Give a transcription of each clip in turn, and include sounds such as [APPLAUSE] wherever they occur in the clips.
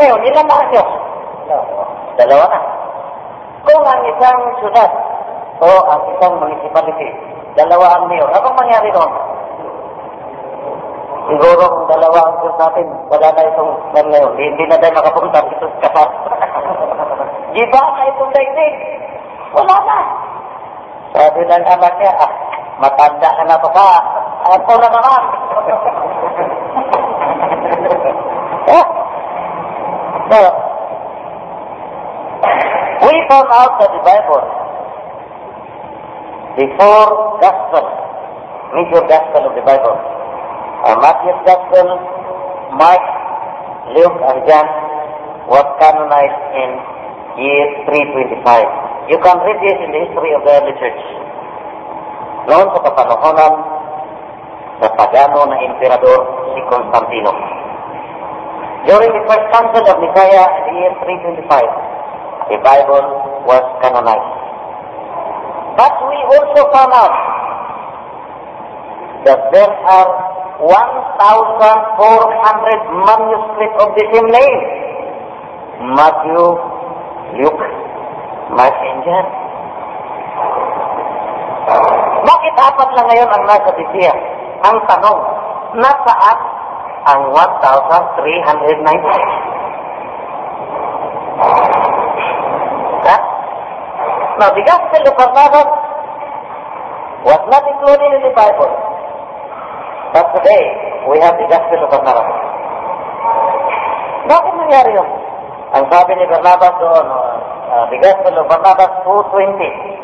Ngayon, ilan na ang Diyos? Dalawa na. Kung ang isang syudad o ang isang municipality, dalawa ang mayor, anong mangyari doon? Siguro kung dalawa ang Diyos natin, wala na itong ngayon. Hindi na tayo makapunta dito sa kasas. [LAUGHS] Giba na itong daigdig. Wala na. Sabi ng anak niya, ah, matanda ka na pa pa. Ako na naman. [LAUGHS] We found out that the Bible, the four Gospels, major Gospel of the Bible, uh, are Matthew's Gospel, Mark, Luke, and John, was canonized in year 325. You can read this in the history of the early church. Noon sa kapanahonan sa pagano na emperador si Constantino. During the first council of Nicaea in the year 325, the Bible was canonized. But we also found out that there are 1,400 manuscripts of the same name. Matthew, Luke, Mark, and John. Bakit apat lang ngayon ang nasa Biblia? Ang tanong, nasaan ang 1,396? Ha? Now, the Gospel of Barnabas was not included in the Bible. But today, we have the Gospel of Barnabas. Bakit nangyari yun? Ang sabi ni Barnabas doon, uh, the Gospel of Barnabas 2.20,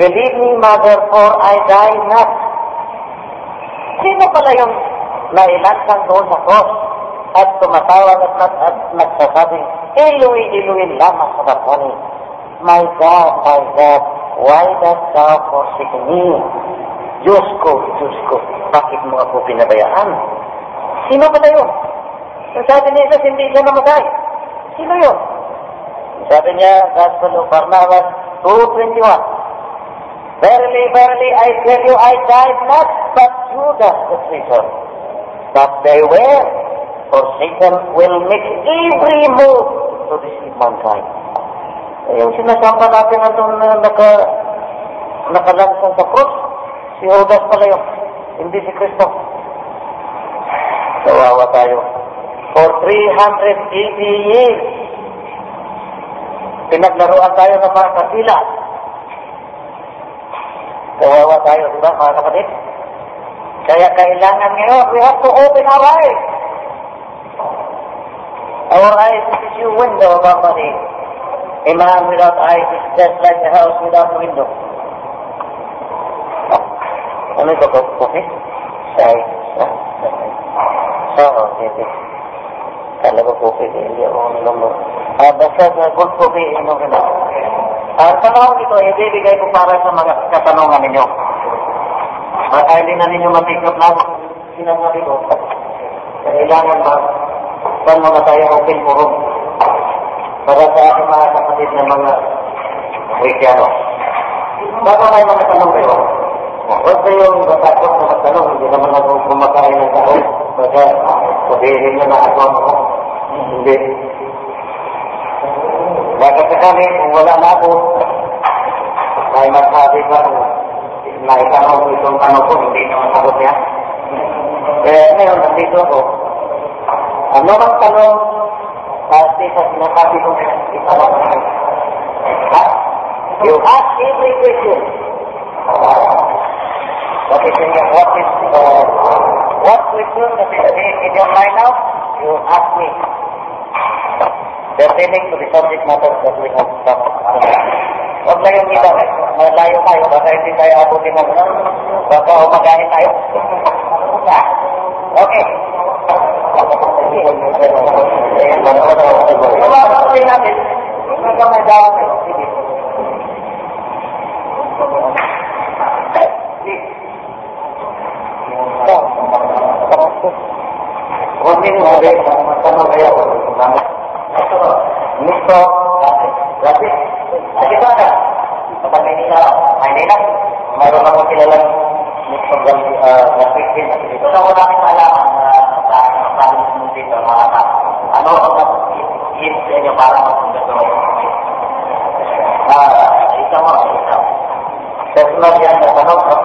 Believe me, mother, for I die not. Sino pala yung nailansang doon cross at tumatawag at, at, at nagsasabing, Eloy, Eloy, lama sa bakani. My God, my God, why dost thou forsake me? Diyos ko, Diyos ko, bakit mo ako pinabayaan? Sino pala yun? Ang sabi ni Jesus, hindi siya namatay. Sino yun? Sabi niya, Gospel of Barnabas 2.21, Verily, verily, I tell you, I died not, but Judas the traitor. But beware, for Satan will make every move to deceive mankind. Yung sinasama natin na doon na naka, nakalansang sa cross, si Judas pala yun, hindi si Kristo. Kawawa tayo. For 380 years, pinaglaruan tayo ng mga kasila. Kawawa tayo, di ba, mga kapatid? Kaya kailangan ngayon, we have to open our eyes. Our eyes is your window of our body. A man without eyes is just like a house without window. Ano ito po? Okay? Say. So, okay, ko po pwede, hindi ako mo. Ah, basta sa good po pwede, inom ka na. Ang tanong ito, ibibigay ko para sa mga katanungan ninyo. Baka hindi na ninyo matikap na sinasabi ko. Kailangan ba, saan mga tayo open forum para sa ating mga kapatid na mga Wikiano. Baka may mga tanong kayo. Huwag kayong matakot na magtanong, hindi naman ako kumakain ng tao. Baka sabihin nyo na ako ako. Hindi. Baka sakali, kung wala na ako, may masabi ka la de Carlos muy tonta no fue indigna más apropiada. Eh, me lo han dicho ojo. A no más calor, a esa sino casi con esa la mujer. Yo a siempre y que yo. Lo que tenía what is uh, what we do in the day in your mind now, you ask me. Pertaining to the subject matter that we have talked about. Huwag na yung iba, malayo tayo, baka hindi tayo abutin ng, baka umagahin tayo. Okay. Kumakakuloy natin, hanggang may dawat. Sige. Kunting hari, sama kayo. Nito, lagi. Lagi ba ka? Kapag Maynila, Maynila, mayroon ako kilalang Nito Gapit Ito na ko namin malaman na sa paano dito mga ano ang i-give sa inyo para magpundador. Ah, isa mo, isa. Sa sunod yan na tanong, no?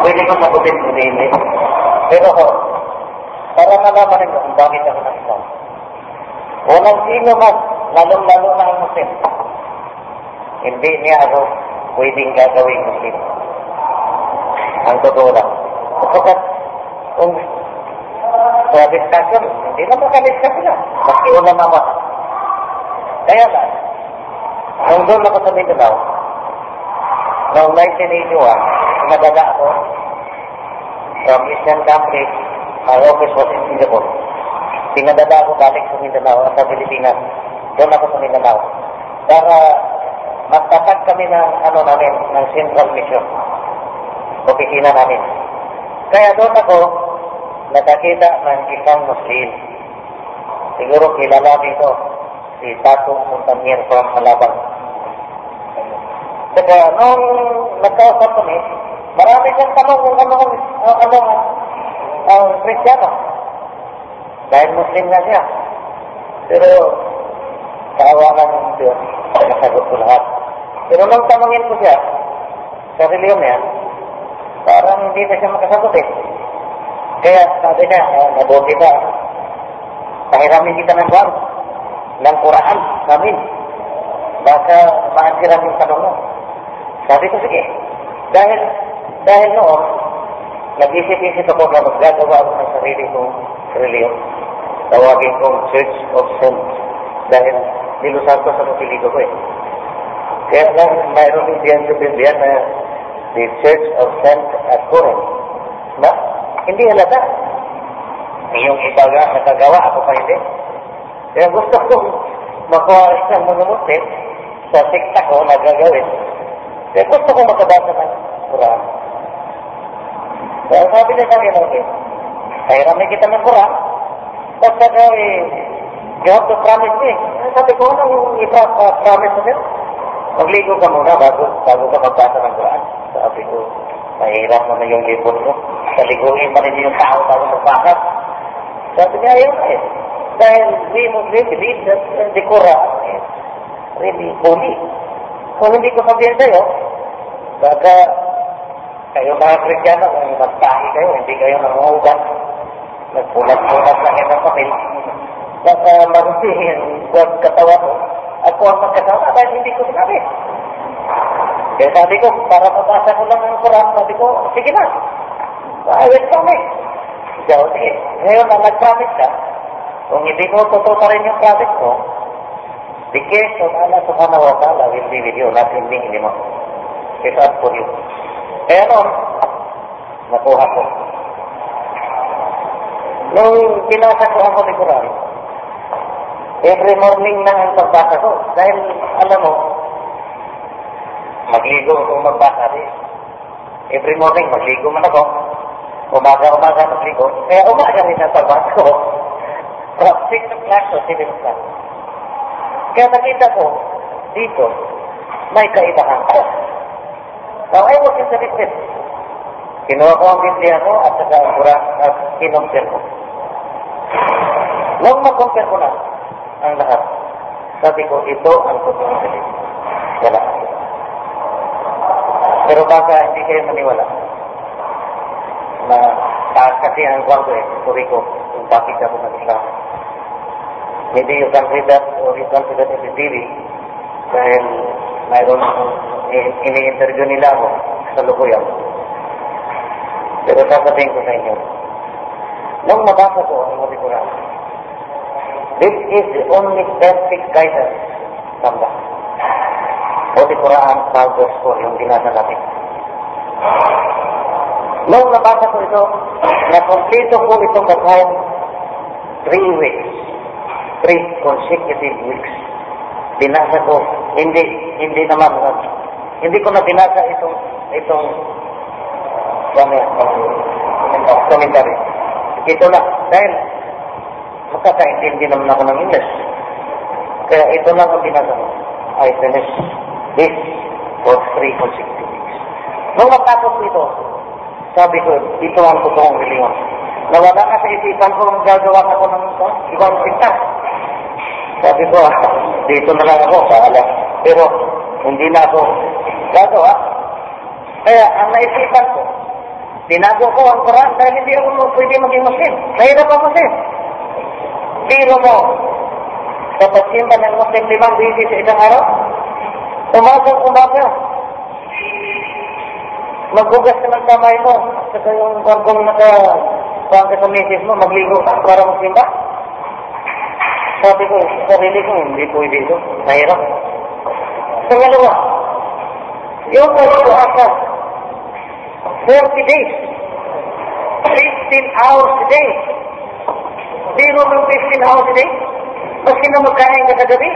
Pwede ko sagutin kung hindi. Pero ho, para malaman ninyo kung bakit ako nag-Islam. Walang sino man, lalong-lalo na ang Muslim. Hindi niya ako pwedeng gagawing Muslim. Ang totoo lang. Sapagkat kung sa discussion, hindi na makadiscuss sila. Maski una mama. Kaya lang, nung doon ako sa Mindanao, noong 1981, nadala ako from Eastern Country, my office was in Singapore. Pinadala ako balik sa Mindanao at sa Pilipinas. Doon ako sa Mindanao. Para magtatag kami ng ano namin, ng Central Mission. Opisina namin. Kaya doon ako nakakita ng isang Muslim. Siguro kilala dito si Tato Montanier from Malabang. Saka nung nagkausap kami, marami siyang tanong kung ano ang uh, ano ang Kristiyano. Dahil Muslim na siya. Pero kaawakan ng Diyos, nasagot ko lahat. Pero nung tanongin ko siya sa reliyon niya, parang hindi na siya makasagot eh. Kaya sabi niya, uh, mabuti ka, pahiramin kita ng buwan, ng Quran namin. Baka maansiran yung tanong mo. Sabi ko, sige. Dahil, dahil noon, nag-isip-isip ako na maggagawa ako ng sarili kong reliyon. Tawagin kong Church of Saints. Dahil nilusan ko sa kapiligo ko eh. Lang, mayroon din diyan sa Biblia na the Church of Saint Ascurin. Na, hindi halata. Yung iba nga nagagawa, ako pa hindi. Kaya gusto ko makuha ng Muslim sa sikta ko na gagawin. Kaya gusto ko makabasa ng Quran. Kaya sabi niya sa akin, okay, kahiramin kita ng Quran, tapos saka you have to promise me. Sabi ko, anong i-promise mo Magligo ka muna bago, bago ka magbasa ng Quran. Sabi ko, mahirap naman yung libon mo. Saliguin pa rin yung tao bago magbasa. Sabi niya, ayun eh. Dahil we Muslim believe that uh, the Quran is really holy. Kung hindi ko sabihin sa'yo, baka kayo mga Kristiyano, kung magtahi kayo, hindi kayo nangungugan, nagpulat-pulat lang yung papel, baka marusin yung katawa mo, ako ang magkasama dahil hindi ko sinabi. Kaya sabi ko, para mabasa ko lang ang Quran, sabi ko, sige na, I will promise. Ikaw, sige. Ngayon na nag-promise ka, kung hindi mo totoo pa rin yung promise mo, the case of Allah subhanahu wa ta'ala will be with you, not in me anymore. It's up for you. Kaya noon, nakuha ko. Nung pinasa ko ni Quran, every morning na ang pagbasa ko. Dahil, alam mo, magligo kung magbasa rin. Every morning, magligo man ako. Umaga-umaga magligo. Kaya umaga rin ang pagbasa ko. [LAUGHS] From 6 o'clock to 7 o'clock. Kaya nakita ko, dito, may kaibahan ko. Now, I was interested. Kinuha ko ang Biblia ko at saka ang Quran at kinumpir ko. Nung mag-compare ko na ang lahat, sabi ko, ito ang totoong galing. Wala. Pero baka hindi kayo maniwala na taas kasi ang kwan ko eh, story ko, kung bakit ako nag-Islam. Maybe you can read that or you can see that in the TV dahil mayroon ini-interview nila ako sa lukuyan. Pero sasabihin ko sa inyo, nung mabasa ko ang Holy Quran, this is the only perfect guidance from the Holy Quran, Proverbs ko, yung binasa natin. Nung nabasa ko ito, na-complete ko itong basahin three weeks, three consecutive weeks. Binasa ko, hindi, hindi naman, hindi ko na binasa itong, itong, kami, uh, commentary. Ito na, dahil makakaintindi naman ako ng English. Kaya ito lang ang binasa ko. I finished this for three consecutive weeks. Nung matapos ito, sabi ko, ito ang totoong reliyon. Nawala ka sa isipan ko, gagawa ako ng ito, ibang sinta. Sabi ko, [LAUGHS] dito na lang ako, bahala. Pero, hindi na ako gagawa. Kaya, ang naisipan ko, tinago ko ang Quran dahil hindi ako pwede maging Muslim. Mahirap ang Muslim. Biro mo, sa pagsimba ng Muslim limang bisi sa isang araw, umagang umaga, maghugas ka ng kamay mo, saka yung kung naka, kung ka sa misis mo, magligo para magsimba. Sabi ko, sa sarili ko, hindi pwede ito. Mahirap. Pangalawa, yung pagpuasa, 40 days, 15 hours a day. Zero ng 15 hours a day. Maski na magkain ka kagabi.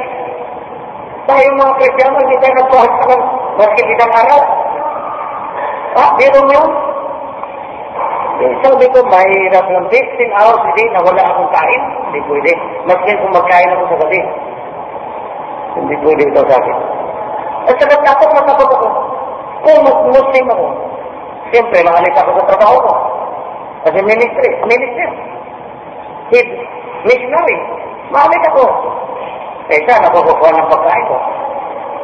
Tayo mga Kristiano, hindi tayo nagpuasa ng maski isang araw. Ah, biro yun? Eh, sabi ko, mahirap yung 15 hours a day na wala akong kain. Hindi pwede. Maski kung magkain ako sa gabi. Hindi pwede ito sa akin. At saka takot na takot ako. Kung Muslim ako, siyempre, maalis ako sa trabaho ko. Kasi ministry, ministry. Kid, missionary. Maalis ako. Kaysa, nakukuha ng pagkain ko.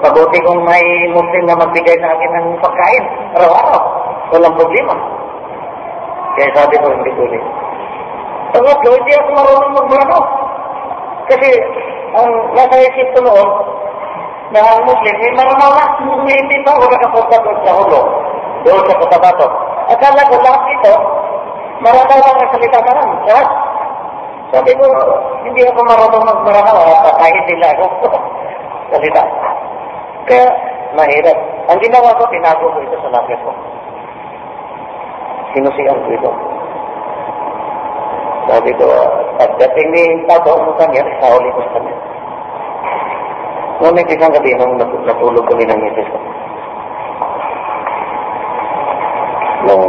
Mabuti kung may Muslim na magbigay sa akin ng pagkain. Araw-araw. Walang problema. Kaya sabi ko, hindi pwede. Pangatlo, hindi ako marunong magmano. Kasi, ang nasa isip ko noon, na ang Muslim, eh, marunong. Eh, hindi pa ako nakapunta doon sa hulo. Doon sa Cotabato. Akala ko lahat ito, maranaw lang ang salita ka lang. Lahat. Sabi ko, hindi ako marunong magmaranaw. Patayin nila ako. [LAUGHS] salita. Kaya, mahirap. Ang ginawa ko, tinago ko ito sa lapis ko. Sinusiyan ko ito. Sabi ko, pagdating ni Tato, mo kanya, sauli ko sa kanya. Ngunit isang gabi nung nat- natulog kami ng misis ko. Nung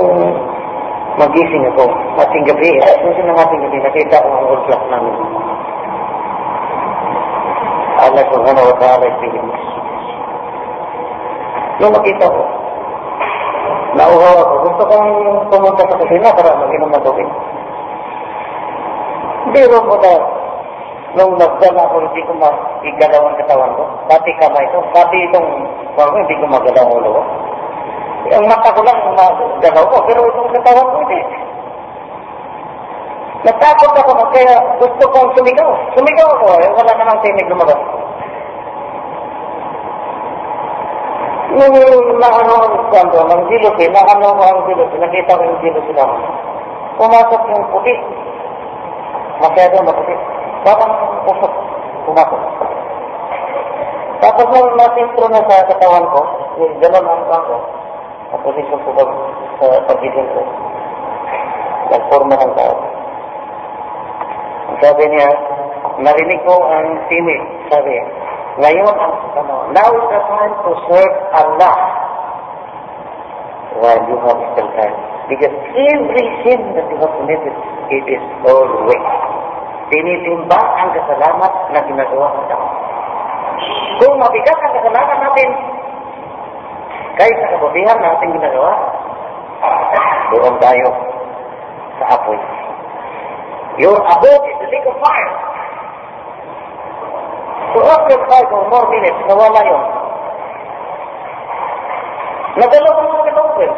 magising ako, ating gabi, at nung ng ating gabi, nakita ko ang old clock namin. Allah subhanahu wa ta'ala is speaking. Nung makita ko, nauhaw ako, gusto kong pumunta sa kusina para mag-inom ng tubig. Biro mo na, nung nagdala ako, hindi ko magigalaw ang katawan ko. Pati kamay ko, pati itong hindi ko magalaw ang ulo ko. Ang mata ko lang magalaw ko, pero itong katawan ko hindi. Natakot ako, kaya gusto kong sumigaw. Sumigaw ako, eh, wala namang tinig lumabas. Nung naano ang kwento, ng dilupi, naano ko ang dilupi, nakita ko yung dilupi naman. Pumasok yung puti. Masyado maputi. Parang usok. Pumasok. Tapos nung nasintro na sa katawan ko, yung gano'n ang kwan ko, ang posisyon ko pag, sa pagising ko, nagforma ng tao. Sabi niya, narinig ko ang tinig, sabi, ngayon ang ano, now is the time to serve Allah while you have still time. Because every sin that you have committed, it is always. Tinitimbang ang kasalamat na ginagawa ng tao. Kung mabigat ang kasalanan natin, kahit sa kabutihan natin ginagawa, doon tayo sa apoy. Your abode is the lake of fire. So after five or more minutes, nawala yun. Nadala ko mga katawin.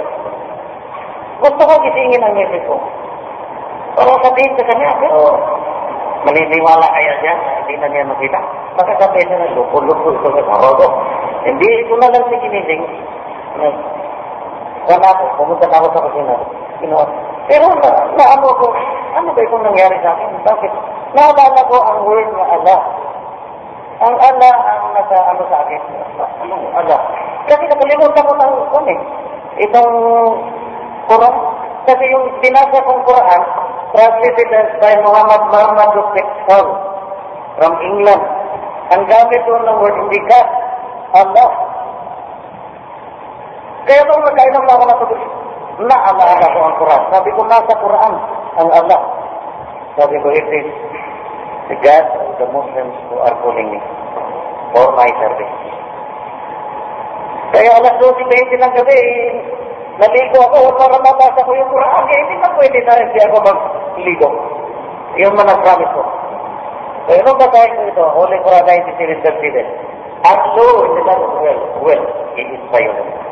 Gusto ko gisingin ang ngipin ko. Para sabihin sa kanya, pero maniniwala kaya siya na hindi na niya makita. Baka sabihin na lupo-lupo ito sa karodo. Hindi, ito na lang si ginising. Wala ako, pumunta na ako sa kusina. Kinuha. Pero na, naano ko, ano ba itong nangyari sa akin? Bakit? Naalala ko ang word na Allah. Ang Allah ang nasa ano sa akin. Anong Allah? Kasi nakalimutan ko ng kung eh. Itong Quran. Kasi yung binasa kong Quran, translated by Muhammad Muhammad Rufik Hall from England. Ang gamit doon ng word, hindi ka, Allah. Kaya nung nagkainom na ako na tubig, naalaala ko ang Quran. Sabi ko, nasa Quran ang Allah. Sabi ko, it is the God of the Muslims who are calling me for my service. Kaya alas 12.20 ng gabi, naligo ako para mabasa ko yung Quran. Kaya hindi na pwede na hindi ako magligo. Yun man ang promise ko. Pero nung basahin ko ito, Holy Quran 97 Ang law in the land of well, well, it is violent.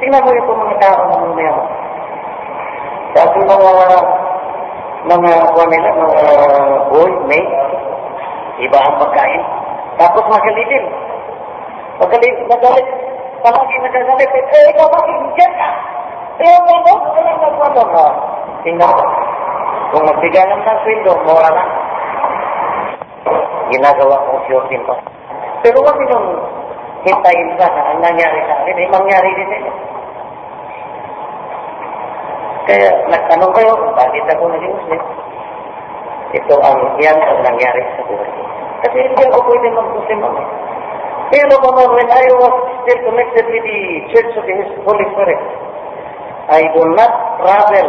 Tingnan mo yung mga tao na mga mayaman. Kasi mga mga kuha nila, mga boy, may, iba ang pagkain. Tapos magalitin. Magalit, magalit. Palagi nagagalit. Eh, ikaw bakit dyan ka? Eh, mo mo, kailan nagkwento ka? Tingnan mo. Kung magbigay ng ng sweldo, mura na. Ginagawa kong din to. Pero huwag ninyong hintayin pa na ang nangyari sa akin, eh, mangyari din nila. Kaya nagtanong kayo, bakit ako naging Muslim? Ito ang yan ang nangyari sa buhay. Kasi hindi ako pwede mag-Muslim ako. Pero mga when I was still connected with the Church of the Holy Spirit, I do not travel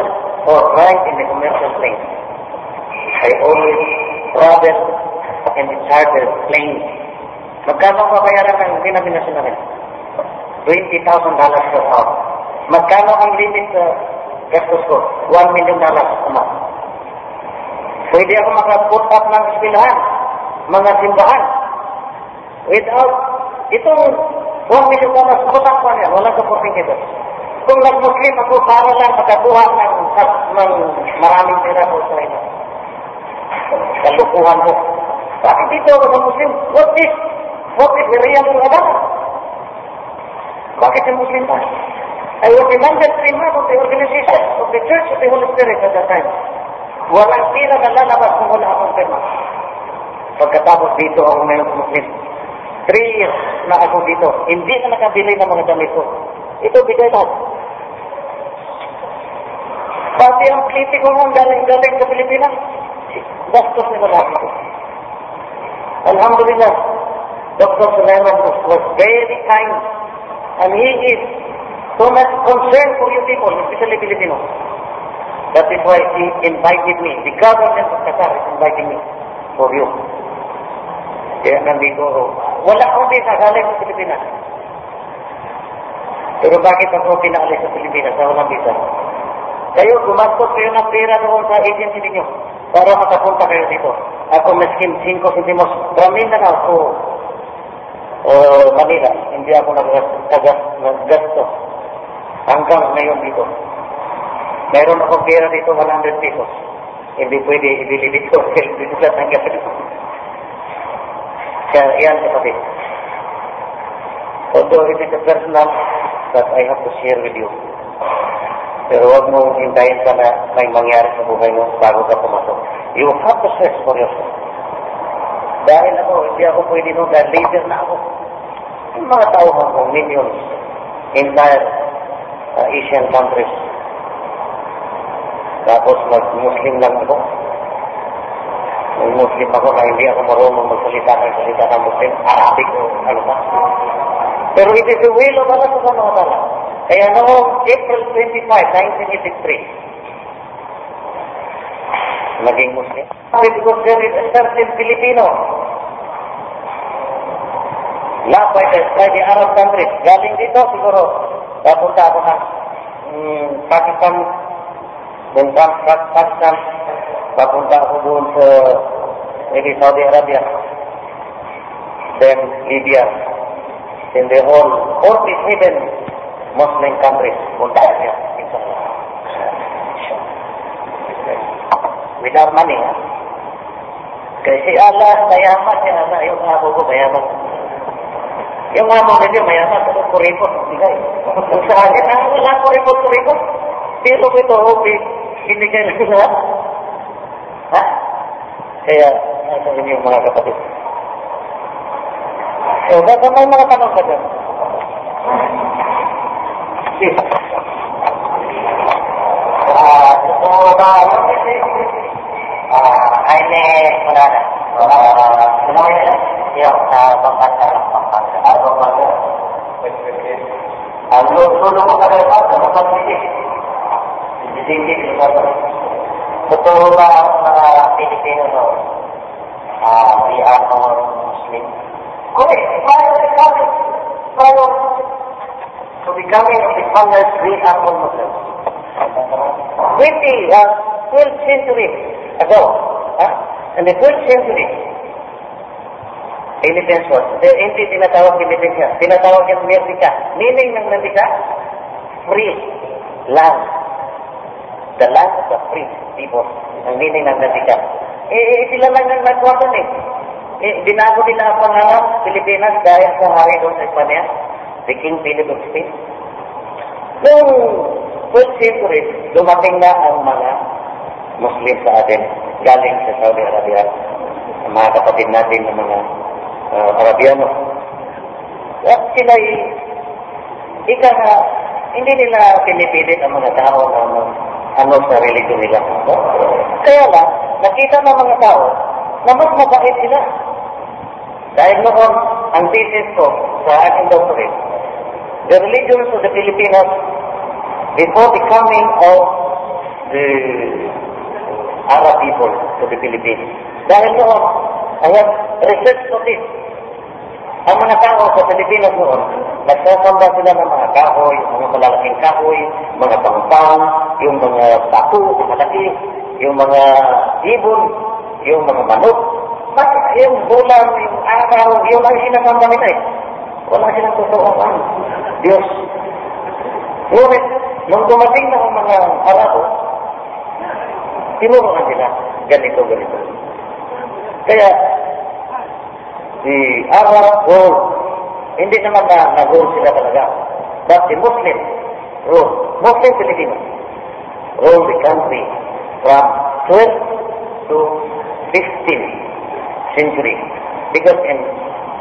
or ride in the commercial plane. I always travel in the chartered plane. Magkano ang babayaran ng denomination namin? $20,000 per hour. Magkano ang limit sa gastos ko? $1 million a month. Pwede ako makaput up ng eskwelahan, mga. Without, itong 1 million dollars, putang pa niya, walang supporting dito. Kung nag-Muslim ako, para lang makakuha ng, ng maraming pera ko sa inyo. Kalukuhan mo. Bakit Muslim? What is? What is the real agama? Bakit sa Muslim? I was the mandatory man of the organization of the Church of the Holy Spirit at that time. Walang tira na lalabas kung wala akong perma. Pagkatapos dito ako ngayon sa Muslim. Three years na ako dito. Hindi na nakabili ng mga damit ko. Ito bigay lahat. Pati ang pliti ko nang galing-galing sa Pilipinas. Gastos nila lahat ito. Alhamdulillah, Dr. Sulaiman was very kind and he is so much concerned for you people, especially Filipinos. That is why he invited me. The government of Qatar is inviting me for you. Kaya nandito ako. Wala akong visa galing sa Pilipinas. Pero para makapunta kayo dito. Ako maskin 5 centimos hanggang ngayon dito. Mayroon akong pera dito 100 pesos. Hindi pwede ibili dito. [LAUGHS] Hindi ko lang hanggang [LAUGHS] Kaya yan kapatid. Although it is a personal that I have to share with you. Pero huwag mo hintayin ka na may mangyari sa buhay mo bago ka pumasok. You have to search for yourself. Dahil ako, hindi ako pwede nung dahil leader na ako. Yung mga tao ko, millions, entire uh, Asian countries. Tapos mag-Muslim lang ako. Mag-Muslim ako na hindi ako marunong magsalita ng salita ng Muslim, Arabic o ano pa. Pero it is the will of Allah subhanahu wa ta'ala. Kaya noong April 25, 1983, naging Muslim. Because there is a certain Filipino lahat by the, by the Arab countries. Galing dito siguro, papunta ako ng um, Pakistan, then from Pakistan, papunta ako doon sa maybe Saudi Arabia, then Libya, then the whole 47 Muslim countries punta niya. Without money, ha? Kasi Allah, mayaman niya na yung amo ko, mayaman. Yung amo niya, mayaman, pero kuripot, bigay. Kung sa akin, ah, wala kuripot, kuripot. Pero ito, okay, binigay lang lahat. Ha? Kaya, nasa inyo mga kapatid. So, baka may mga tanong ka dyan. Yes. Ah, ito ba, ah, Jaime Morada. Ah, ano yan? Yung sa Pampanga lang, Pampanga. Ah, Pampanga. Ang lulong mo ka rin pa, sa Pampanga. Hindi, hindi, Totoo ba ang mga Pilipino no? Ah, we are all Muslim. Okay, prior to becoming, prior to becoming of the converts, we are all Muslims. 20, uh, 12th century ago, huh? in the 12th century, Philippines was, eh, hindi tinatawag Philippines. Tinatawag yung Amerika. Meaning ng Amerika, free land. The land of the free people. Ang meaning ng Amerika. Eh, eh, sila lang ang nagkuha doon eh. eh. Binago nila ang pangalan, Pilipinas, dahil sa hari doon sa Espanya. The King Philip of Spain. Noong 12th century, dumating na ang mga Muslim sa atin, galing sa Saudi Arabia. Ang mga kapatid natin ng mga uh, Arabiano. At sila ika nga, hindi nila pinipilit ang mga tao na ano, ano sa religion nila. No? Kaya lang, nakita ng mga tao na mas mabait sila. Dahil noon, ang thesis ko sa aking doctorate, the religions of the Filipinos before the coming of the Arab people to the Philippines. Dahil noon, Have research to this. Ang mga tao sa Pilipinas noon, nagsasamba sila ng mga kahoy, mga malalaking kahoy, mga pampang, yung mga batu, malaki, yung mga ibon, yung mga manok, bakit yung bulan, yung araw, yung ang sinasamba nila eh. Wala silang tutuan. Diyos. Ngunit, nung dumating na ang mga Arabo, tinuruan sila, ganito, ganito. Kaya, the Arab rule, hindi naman na nag-rule sila talaga. But the Muslim rule, Muslim Filipino, rule the country from 12 to 15th century. Because in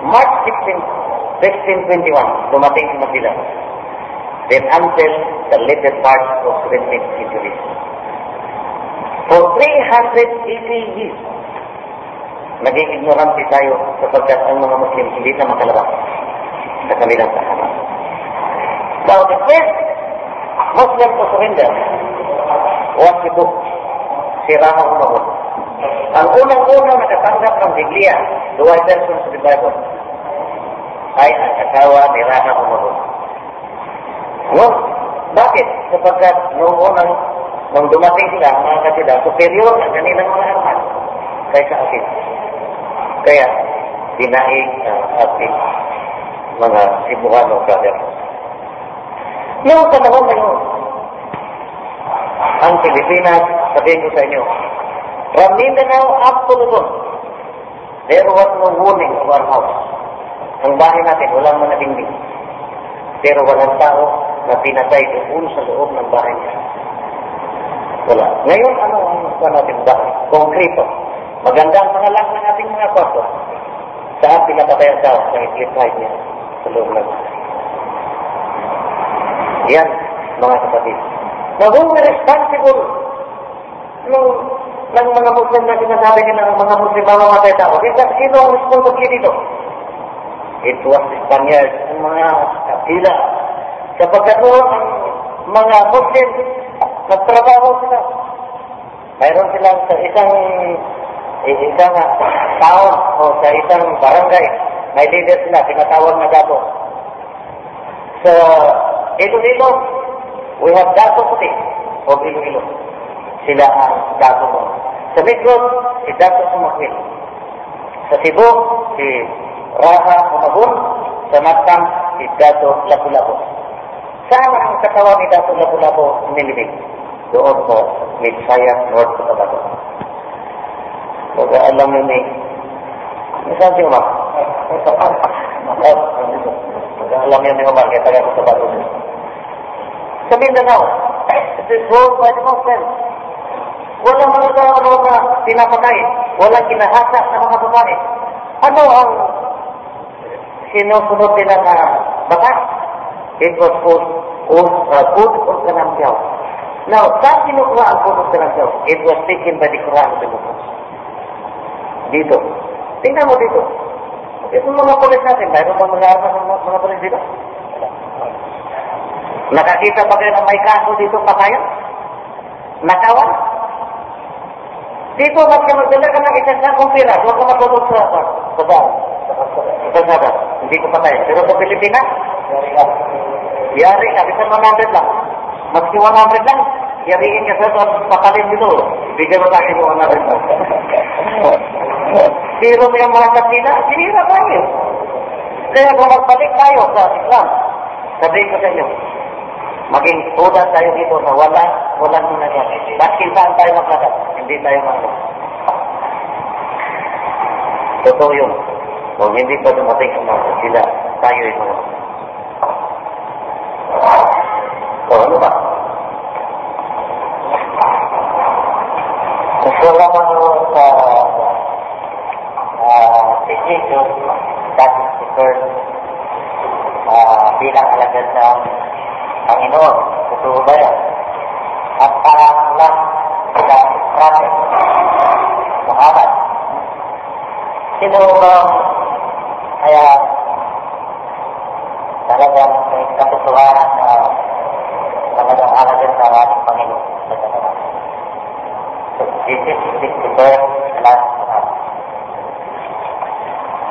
March 16, 1621, dumating si Manila. Then until the later part of 17th century. For 380 years, naging ignorante tayo sapagkat ang mga Muslim hindi na makalabas sa kanilang tahanan. Now, the first Muslim to surrender was the book, si Rama Umahun. Ang unang-unang nakatanggap ng Biblia, the white version of the Bible, ay ang asawa ni Rama Umahun. Nung, bakit? Sapagkat noong unang, nung dumating sila, mga kasila, superior ang kanilang mga armas kaysa akin. Kaya, dinaig ang ating mga Cebuano brother. Noong panahon na yun, ang Pilipinas, sabihin ko sa inyo, from Mindanao up to Luzon, there was no warning of our house. Ang bahay natin, walang mga dingding. Pero walang tao na pinatay doon sa loob ng bahay niya. Wala. Ngayon, ano ang gusto natin bahay? Konkreto. Maganda ang mga ng ating mga kwarto. Saan pinapatay ang tao? Sa itlip niya sa loob ng. Yan, mga kapatid. Na who were responsible nung ng mga Muslim na sinasabi nila ng mga Muslim mamamatay tao. Dito, sino ang responsible dito? It was the Spaniards, ang mga kapila. Sapagkat noon ang mga Muslim, nagtrabaho sila. Mayroon silang sa isang isang taon o sa isang barangay, may leader sila, tinatawag na dato. Sa Iloilo, we have dato puti o Iloilo. Sila ang dato mo. Sa Migros, si Dato Sumakwil. Sa Cebu, si Raha Umabun. Sa Matang, si Dato Lapu-Lapu. Saan ang katawan ni Dato Lapu-Lapu nilibig? Doon po, Midsaya, North Cotabato. Kaya alam mo ni, saan si Umar? Alam niyo ni Umar, kaya taga Cotabato. Sa Mindanao, it is ruled by the Muslims. Walang mga tao na pinapatay. Walang kinahasa sa mga babae. Ano ang sinusunod nila na batas? It was food, food, uh, food of Ganampiao. Now, saan kinukuha ang food of Ganampiao? It was taken by the Quran of the Muslims. Dito. Tingnan mo dito. Ito mga polis natin. Mayroon bang mga armas ng mga, mga polis dito? Nakakita pa kayo ng may kaso dito patayan? Nakawan? Dito, mas ka magdala ka ng isang sakong pira, huwag ka matulog sa sa sa sa sa Hindi ko patay. Pero sa Pilipinas, yari ka, bisa 100 lang. Maski 100 lang, yariin ka sa sa patalim dito. Bigyan mo sa akin 100 lang. Pero may mga kasina, sinira tayo. Kaya kung magbalik tayo sa Islam, sabihin ko sa inyo, maging udan tayo dito na wala, wala muna yan. Bakit saan tayo? Hindi tayo maglakad. Totoo yun. Kung hindi pa dumating ang mga sila, tayo ay mga. O ano ba? Gusto naman sa uh, si Jesus, is the first uh, bilang alagad ng Panginoon. Totoo ba yan? At parang lang sa prophet, Muhammad. Sino bang kaya talagang may katotohanan na talagang alagad sa ating Panginoon. So, this is the birth last Muhammad.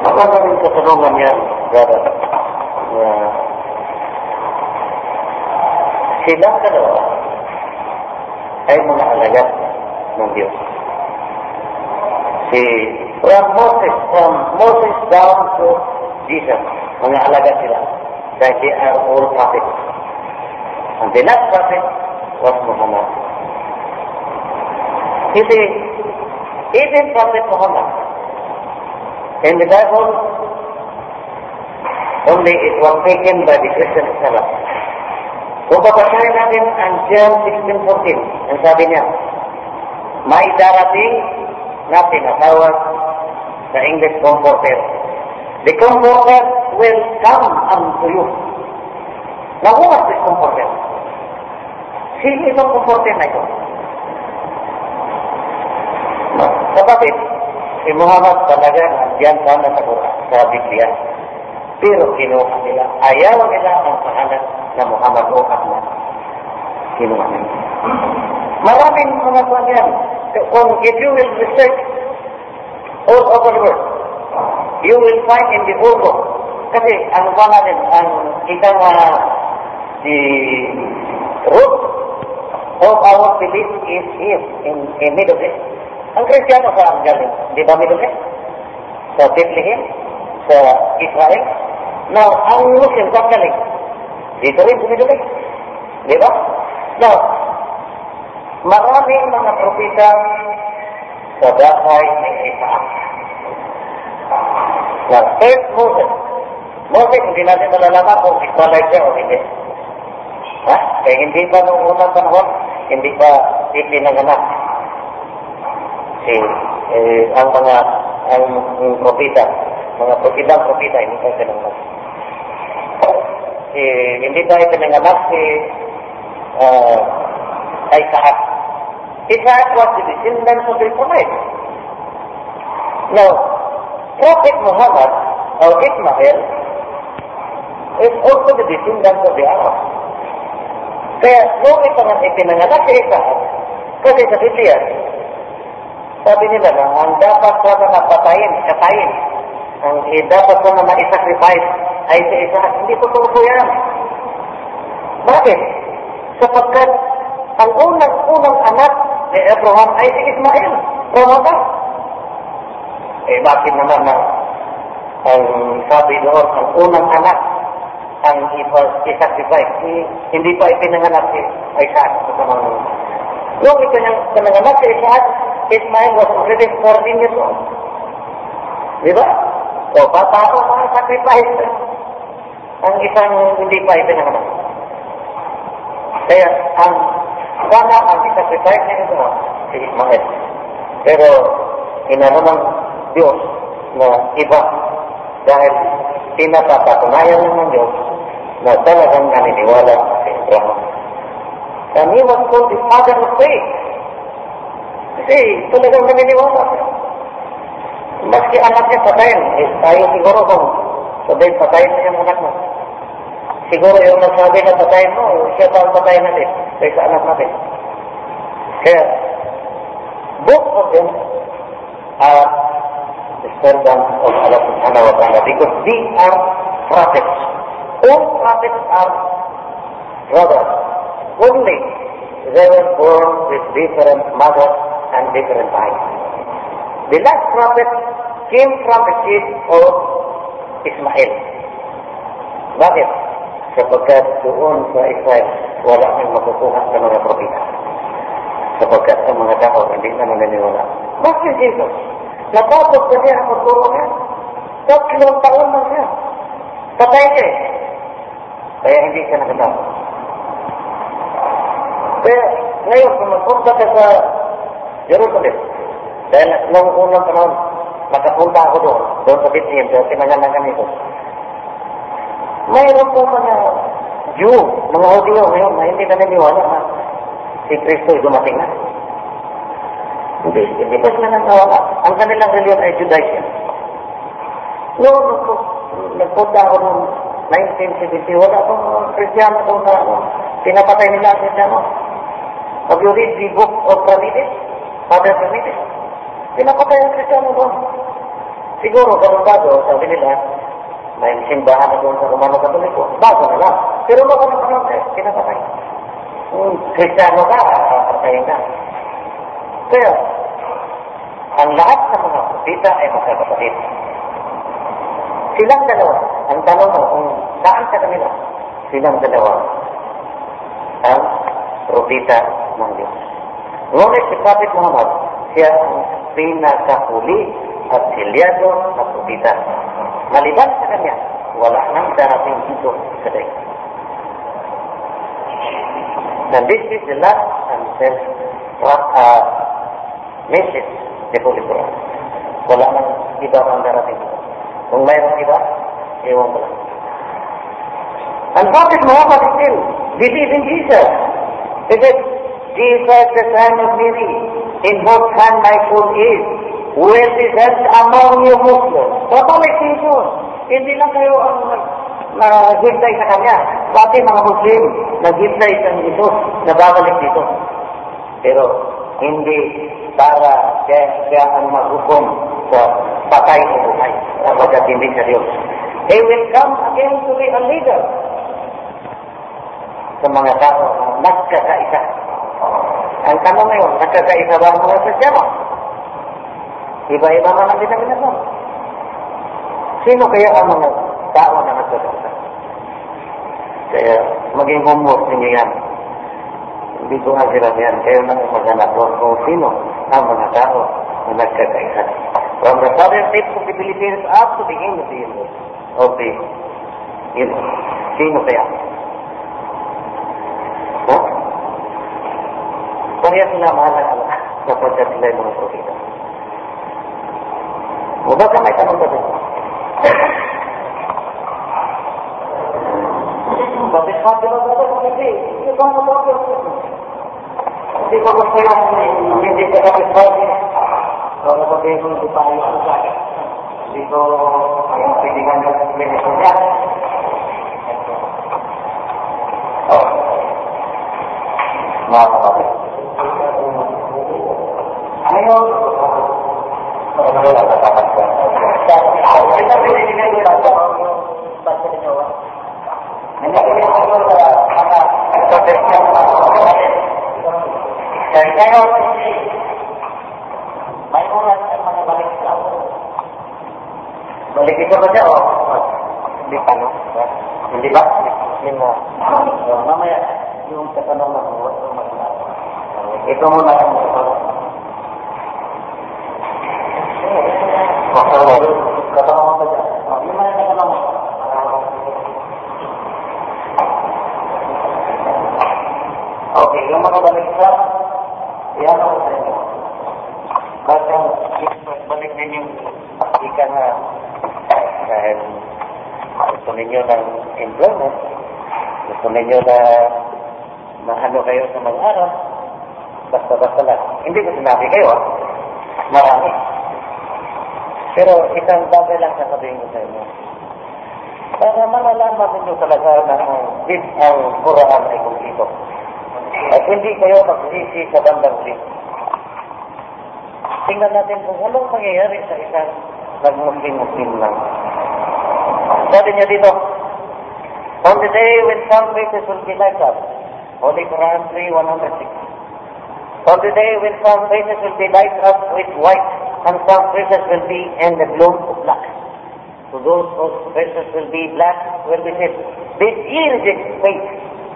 Maganda rin katanungan yan, brother. Uh, silang dalawa ay mga alagad ng Diyos. Si from Moses, from Moses down to Jesus, mga alagad sila. Dahil they are all prophets. And the last prophet was Muhammad. You see, even Prophet Muhammad, in the Bible, only it was taken by the Christian. Kung babasahin natin ang John 16.14, ang sabi niya, may darating na tinatawag sa English Comforter. The Comforter will come unto you. Now, who was this Comforter? Sino itong Comforter na ito? Kapatid, si Muhammad talaga nandiyan sana sa Quran, sa Biblia. Pero kinuha nila, ayaw nila ang pangalan na Muhammad o Ahmad. Kinuha nila. Maraming mga kuwan yan. Kung if you will research all over the world, you will find in the whole book. Kasi ang kuwan natin, ang isang uh, the root of our belief is here in, in Middle East. Kristiyano saan galing? Di ba Middle East? Sa Bethlehem? Sa Israel? Now, ang Muslim saan galing? Dito rin sa Middle. Di ba? Now, maraming mga propita sa dahay ng Isaac. Now, first Moses. Moses, hindi natin malalaman kung Israelite siya o hindi. Ha? Kaya hindi pa noong unang panahon, hindi pa ipinanganak si eh, ang mga ang, ang propita, mga ibang propita, hindi pa pinanganak. Si, hindi pa ipinanganak si uh, Isaac. Isaac was the descendant of Israel. Now, Prophet Muhammad or Ismail is also the descendant of the Arabs. Kaya, nung ito nga ipinanganak si Isaac, kasi sa Biblia, sabi nila na ang dapat sana na patayin, katayin, ang eh, dapat sana na isacrifice ay si Isaac. Hindi ko yan. Bakit? Sapagkat ang unang-unang anak ni Abraham ay si Ismail. Ramada. Eh, bakit naman na ang sabi doon, ang unang anak ang isacrifice, eh, hindi pa ipinanganak si Isaac sa Nung ipinanganak si Isaac, Ismail was already 14 years old. Di ba? O, bata ko, mga sacrifice. Ang isang hindi pa ipinanganak. Kaya, ang sana ang sacrifice niya ito, si Ismail. Pero, inano ng Diyos na iba dahil pinapapatunayan ng Diyos na talagang naniniwala si Abraham. And he was called the father of faith. Kasi talagang naniniwala. Maski anak niya patayin, eh, tayo siguro kung sabihin patayin mo yung anak mo. Siguro yung nagsabi na patayin mo, siya pa ang patayin natin kaysa anak natin. Kaya, both of them are the servants of Allah subhanahu wa ta'ala because they are prophets. All prophets are brothers. Only they were born with different mothers and different eyes. The last prophet came from the seed of Ismail. Bakit? Sapagkat doon sa Israel, wala nang makukuha sa mga propita. Sapagkat ang mga tao hindi na naniniwala. Bakit Jesus? Natapos na siya ang magturo niya. Tatlong taon na siya. Patay siya eh. Kaya hindi siya nakatapos. Kaya ngayon, kung magpunta ka sa Jerusalem, dahil nung unang panahon, nakapunta ako doon, doon sa Bethlehem, sa pinangalangan nito. Mayroon po mga Jew, mga Hudyo ngayon na hindi naniniwala na si Kristo ay dumating na. Hindi, hindi pa sila nanawala. Ang kanilang reliyon ay Judaism. Noon, no, no, nagpunta ako noong 1970, wala akong Kristiyano doon na ano, pinapatay nila ang Kristiyano. Have you read the book of Prometheus? Father Prometheus? Pinapatay ang Kristiyano doon. Siguro, ganun bago, sabi nila, may simbahan na doon sa Romano Katoliko. Bago na lang. Pero noong ano panahon, eh, pinapatay. Kung Kristiyano ka, patayin ka. Kaya, ang lahat ng mga propita ay magkakapatid. Silang dalawa, ang tanong mo kung saan sa kanila, silang dalawa ang propita ng Diyos. Ngunit si Prophet Muhammad, siya ang pinakahuli at silyado na propita. Maliban sa kanya, wala nang darating dito sa daig. And this is the last and self uh, message ni Holy Quran. Wala nang iba pang darating dito. Kung mayroong iba, ewan ko lang. And Prophet Muhammad still believed in Jesus. He said, Jesus, the son of Mary, in whose hand my soul is, will be sent among you Muslims. Babalik si Jesus. Hindi lang kayo ang naghintay sa Kanya. Pati mga Muslim, naghintay sa Jesus na babalik dito. Pero hindi para siya, siya ang maghukom sa patay o buhay sapagkat hindi sa Diyos. He will come again to be a leader sa mga tao na nagkakaisa. Ang tanong ngayon, nagkakaisa ba ang mga Kristiyano? Iba-iba man ang denominasyon. Sino kaya ang mga tao na nagkakaisa? Kaya maging homework ninyo yan. Hindi ko nga sila yan. Kayo nang maghanap doon kung sino ang mga tao na nagkakaisa. From the southern states of the Philippines up to the end of the universe. Of the universe. Sino kaya? Ha? Kaya sila mahal ng Allah sapagkat sila yung mga propita. O baka may tanong ba dito? Bakit sabi ba ba ba hindi? Hindi ba mo ba Hindi ko gusto yung hindi ka kapit sabi. Kalau sabihin ko hindi pa ayos sa akin. Hindi ko ayos pilingan ng ministro niya. Oh. Mga kapatid. Ngayon, ano na natapat ka? Ito pinigyan ko lang sa basta ninyo. Nangyayari ko sa mga kapatid niya. Kaya ngayon, may oras ang mga balik sa ako. Balik ito ba siya, oh? Hindi pa, no? Hindi ba? Hindi mo. Oh, mamaya, yung katanong na mo, ito muna ang mga Katanong mo ba dyan? Oh, yung mga katanong mo. Okay, yung mga balik sa, yan ako sa inyo. Basta, balik din yung ika na dahil gusto ninyo ng employment, gusto ninyo na maano kayo sa mga araw, basta-basta lang. Hindi ko sinabi kayo, ah. Pero isang bagay lang sasabihin ko sa inyo. Para malalaman ninyo talaga na ang, ang Quran ay kumpito. At hindi kayo magsisi sa bandang huli. Tingnan natin kung anong mangyayari sa isang nag-Muslim-Muslim lang. Sabi niya dito, On the day when some faces will be lighted up, Holy Quran 3, 106. On the day when some faces will be lighted up with white, and some will be in the gloom of black. To those whose faces will be black will be said, ye reject faith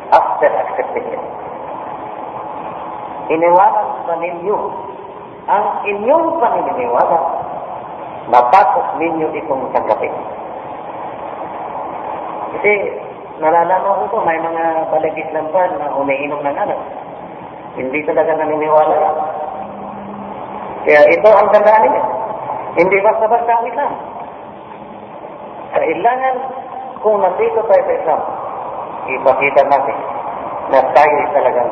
after accepting it? Iniwanan ba ninyo ang inyong paniniwala matapos ninyo itong tanggapin? Kasi nalalaman ko po, may mga balagis lampan na umiinom ng anak. Hindi talaga naniniwala yan. Kaya ito ang tandaan niya. Hindi basta-basta ang Islam. Kailangan kung nandito tayo sa Islam, ipakita natin na tayo talagang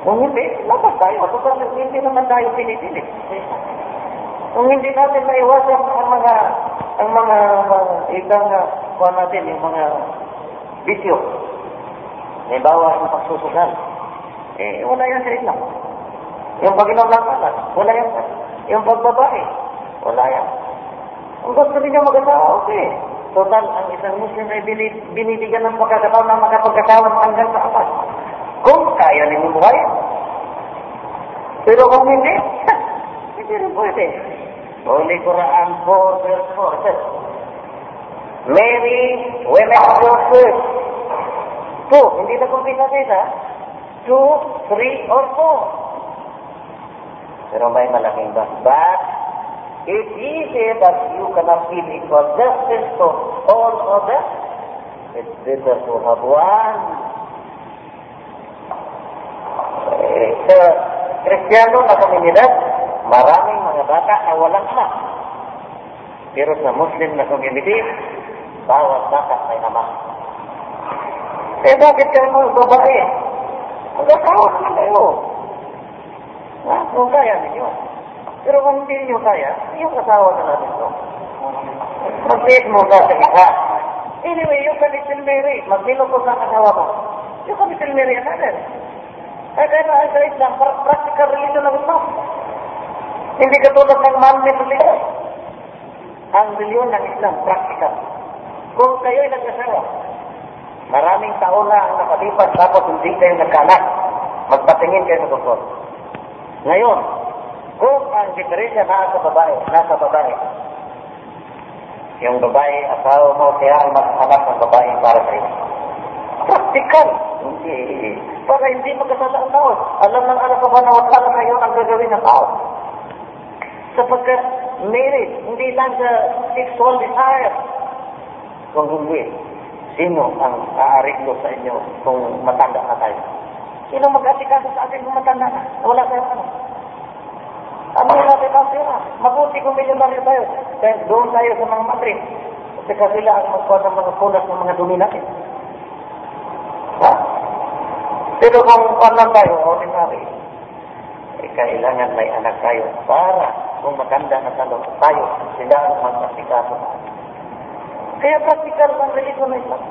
kung hindi, labas tayo. Total, hindi naman tayo pinipilit. Kung hindi natin maiwasan ang mga ang mga, mga ikang uh, natin, yung mga bisyo. Halimbawa, yung pagsusugal. Eh, wala yan sa Islam. Yung pag-inom ng kalat, wala yan. Yung pagbabae, wala yan. Kung gusto ninyo mag-asawa, okay. Total, ang isang Muslim ay binibigyan ng pagkakataon na makapagkasama hanggang sa apat. Kung kaya ninyo buhay. Pero kung hindi, [LAUGHS] hindi rin pwede. Holy Quran 4 verse 4 says, Mary, women of your first. Two, hindi na kumpisa sila. Two, three, or four. Pero may malaking but. But, ye say that you cannot give equal justice to all others, it's better to have one. Eh, sa Kristiyano na komunidad, maraming mga bata na walang ama. Pero sa Muslim na community, bawat bata may ama. Eh bakit kayo mga babae? Mag-asawa naman kayo. Ha? Kung kaya ninyo. Pero kung hindi ninyo kaya, yung asawa na natin to. Mag-date mo ka sa isa. Anyway, yung kanitil Mary, magbilo ko sa asawa mo. Yung kanitil Mary, another. Eh, kaya na sa Islam, practical religion ng Islam. Hindi katulad ng man-made religion. Ang religion ng Islam, practical. Kung kayo'y nag-asawa, maraming taon na ang nakalipas tapos hindi kayo nagkaanak, magpatingin kayo sa doktor. Ngayon, kung ang diferensya nasa babae, nasa babae, yung babae, asawa mo, kaya ang maghanap ng babae para sa iyo. Practical. Hindi. Para hindi magkasala ang tao. Alam ng anak ko ba na wala na ngayon ang gagawin ng tao. Sapagkat marriage, hindi lang sa sexual desire. Kung hindi, sino ang aariglo sa inyo kung matanda na tayo? Sino mag-asikaso sa atin kung matanda na? Wala tayong ano. Ano natin ang pera? Mabuti kung milyonaryo tayo. Dahil doon tayo sa mga Madrid. Kasi sila ang magkuha ng mga punas ng mga dumi natin. Ha? Pero kung paano tayo, ordinary, eh, kailangan may anak tayo para kung matanda na talo tayo, sila ang magpasikaso. Kaya practical ang religion na Islam.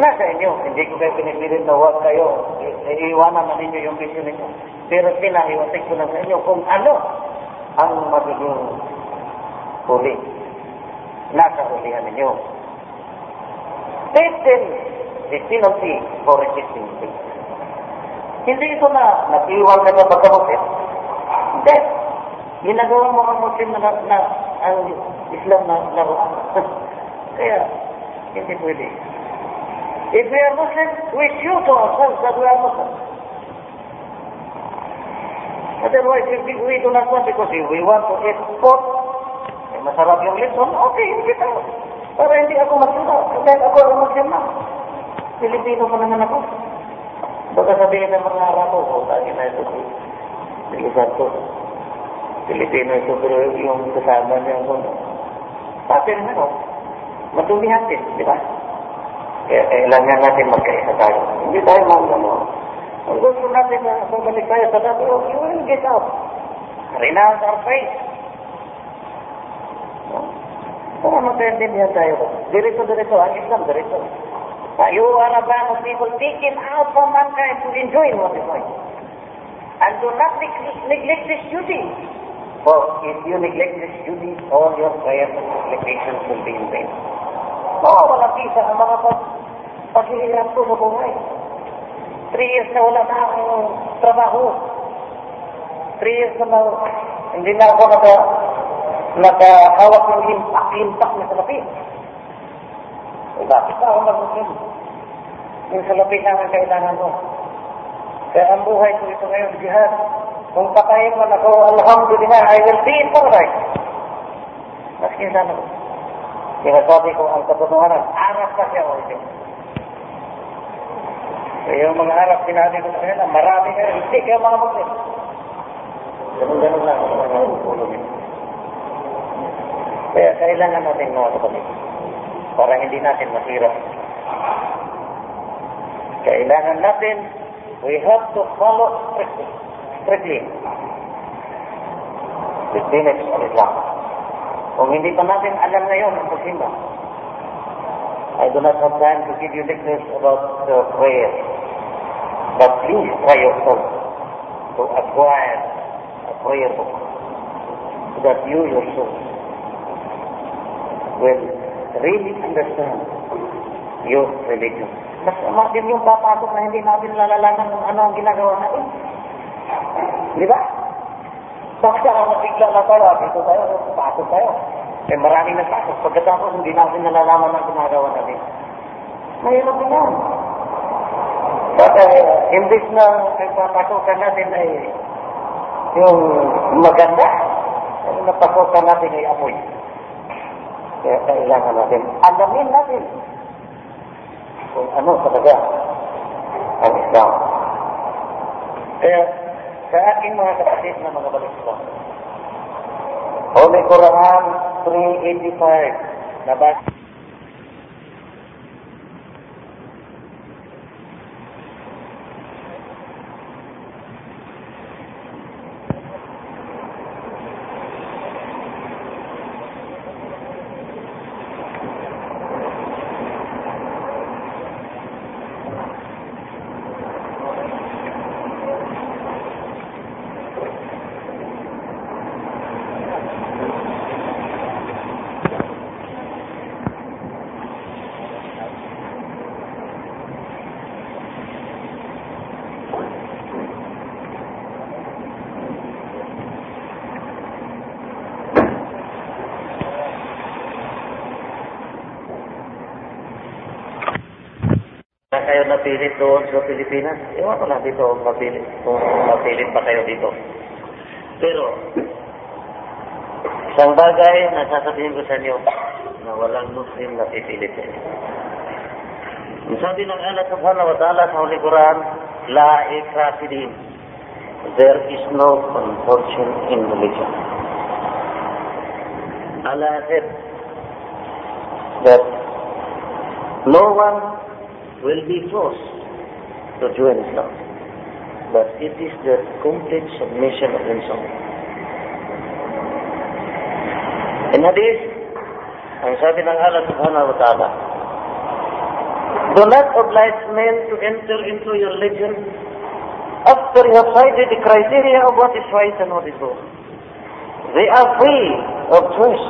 Nasa inyo, hindi ko kayo pinipilit na huwag kayo, iiwanan na ninyo yung vision ninyo. Pero pinahiwatig ko lang sa inyo kung ano ang magiging huli. Nasa hulihan ninyo. Taken the penalty for resisting faith. Hindi ito na nag-iwan ka sa pagkamutin. Hindi. Ginagawa mo ang Muslim na, na ang Islam na laruan. [LAUGHS] Kaya, hindi pwede. If we are Muslim, we show to ourselves that we are Muslim. Otherwise, if we, do not want because if we want to eat pork, eh, masarap yung lechon, okay, hindi tayo. Para hindi ako masira. Dahil ako ang Muslim na. Pilipino pa naman ako. Baka sabihin ng mga Arabo, o lagi na ito, Sige Santos. Pilipino ito, pero yung kasama niya ako, pati rin ako. Matumihan din, di ba? Eh, eh, Kailangan natin magkaisa tayo. Hindi tayo ano. Kung gusto natin na babalik tayo sa dati, oh, okay, well, get out. Renounce our faith. Para magkaintindihan tayo. Diretso-diretso, ang Islam, diretso. You are a band of people taken out from mankind to enjoy what is right. And do not neglect this duty. For if you neglect this duty, all your prayers and supplications will be in vain. Mawawala pisa ang mga pag paghihirap ko sa buhay. Three years na wala na akong trabaho. three years na now, hindi na ako naka, nakahawak ng limpak-limpak na salapi. Eh, bakit ba ako mag-Muslim? Yung salapi lang ang kailangan ko. Kaya ang buhay ko ito ngayon, jihad. Kung patayin man ako, alhamdulillah, I will be in paradise. Maski sana ko. Kaya sabi ko, ang katotohanan, arap kasi ako ito. Kaya yung mga Arab, sinabi ko sa kanila, marami kayo, hindi kayo mga Muslim. Ganun-ganun lang ang mga ulungin. Kaya kailangan natin mga kapatid, para hindi natin masira. Kailangan natin, we have to follow strictly, strictly the tenets of Islam. Kung hindi pa natin alam ngayon ang posible, I do not have time to give you lectures about uh, prayer. But please try yourself to acquire a prayer book so that you yourself will really understand your religion. Mas din yung papasok na hindi natin lalalaman kung ano ang ginagawa natin. Di ba? Bakit ako na tayo, dito tayo, pasok tayo. Eh maraming nagpasok. Pagkatapos hindi natin nalalaman ang ginagawa natin. Mahirap din yan. But uh, imbis na nagpapasokan natin ay yung maganda, ang napasokan natin ay amoy. Kaya kailangan natin, alamin natin kung ano talaga ang Islam. Kaya sa aking mga kapatid na mga balisla, Holy Quran 385 na ba? Kayo napilit doon sa Pilipinas. Ewan ko lang dito kung mapilit, kung mapilit pa kayo dito. Pero, isang bagay na sasabihin ko sa inyo na walang Muslim na pipilit. Ang sabi ng Allah subhanahu wa ta'ala sa Holy Quran, La ikrafidin. There is no compulsion in religion. Allah said that no one will be forced to join Islam. But it is the complete submission of himself. In hadith, ang sabi ng Allah subhanahu wa ta'ala, Do not oblige men to enter into your religion after you have cited the criteria of what is right and what is wrong. They are free of choice.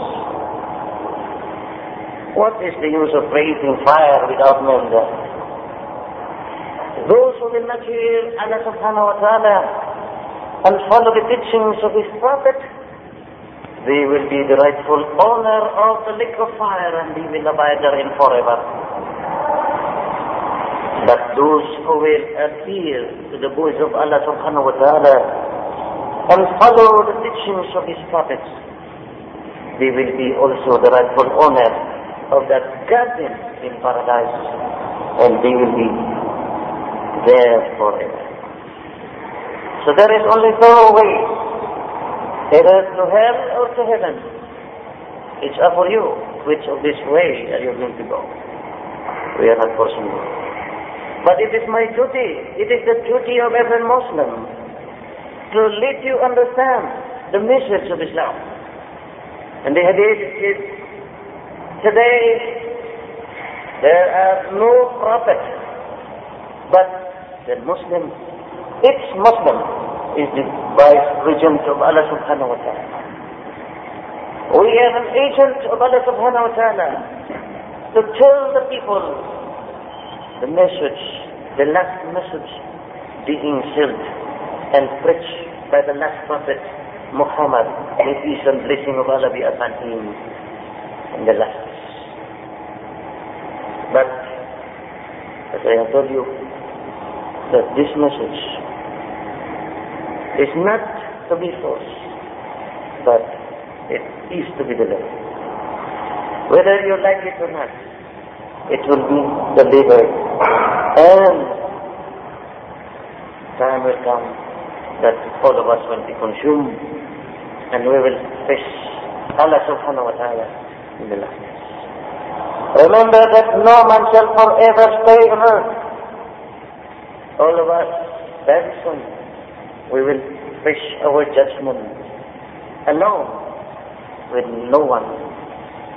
What is the use of raising fire without men there? Hear Allah subhanahu wa ta'ala and follow the teachings of His Prophet, they will be the rightful owner of the lake of fire and they will abide therein forever. But those who will adhere to the voice of Allah subhanahu wa ta'ala and follow the teachings of His prophets, they will be also the rightful owner of that garden in paradise and they will be there forever. So there is only two ways, either to hell or to heaven. It's up for you which of this way are you going to go. We are not forcing you. But it is my duty, it is the duty of every Muslim to let you understand the message of Islam. And the hadith is, today there are no prophets, but the Muslim, each Muslim is the vice regent of Allah subhanahu wa ta'ala. We are an agent of Allah subhanahu wa ta'ala to tell the people the message, the last message being said and preached by the last prophet Muhammad, may peace and blessing of Allah be upon him in the last. But, as I have told you, that this message is not to be forced, but it is to be delivered. Whether you like it or not, it will be delivered. And time will come that all of us will be consumed and we will face Allah subhanahu wa ta'ala in the last. Remember that no man shall forever stay on earth. All of us, very soon, we will face our judgment alone with no one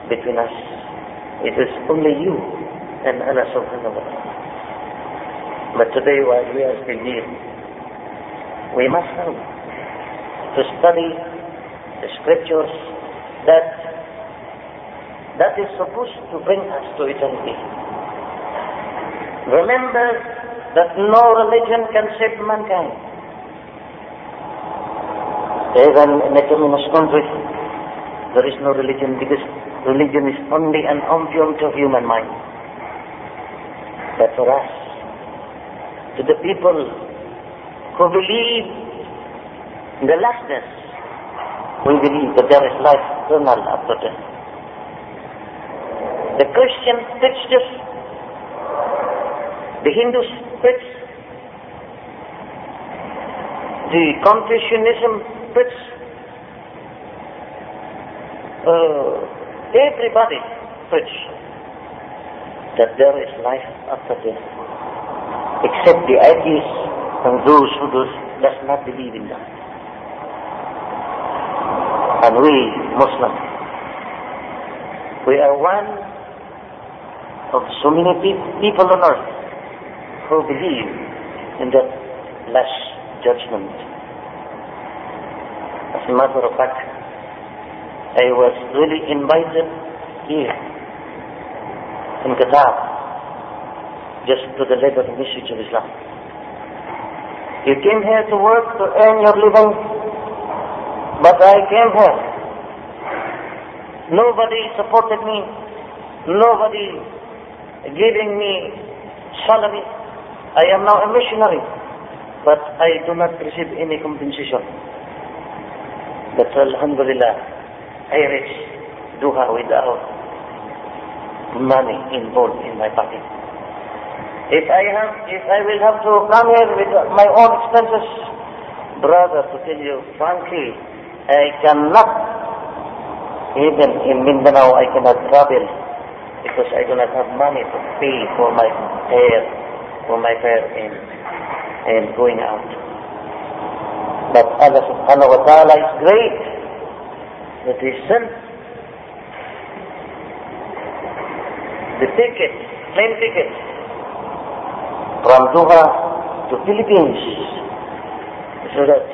between us. It is only you and Allah subhanahu wa ta'ala. But today while we are still here, we must know to study the scriptures that that is supposed to bring us to eternity. Remember that no religion can save mankind. Even in a communist country, there is no religion because religion is only an opium to human mind. But for us, to the people who believe in the lastness, we believe that there is life eternal after death. The Christian teaches, the Hindus preach, the Confucianism preach, uh, everybody preach that there is life after death, except the atheists and those who does, not believe in that. And we, Muslims, we are one of so many pe- people on earth who believe in that last judgment. As a matter of fact, I was really invited here in Qatar just to deliver the message of Islam. You came here to work to earn your living, but I came here. Nobody supported me. Nobody giving me salary. I am now a missionary, but I do not receive any compensation. But Alhamdulillah, I reach Doha without money involved in my pocket. If I have, if I will have to come here with my own expenses, brother, to tell you frankly, I cannot, even in Mindanao, I cannot travel because I do not have money to pay for my fare, for my fare in, in going out. But Allah subhanahu wa ta'ala is great that sent the ticket, plane ticket, from Doha to Philippines so that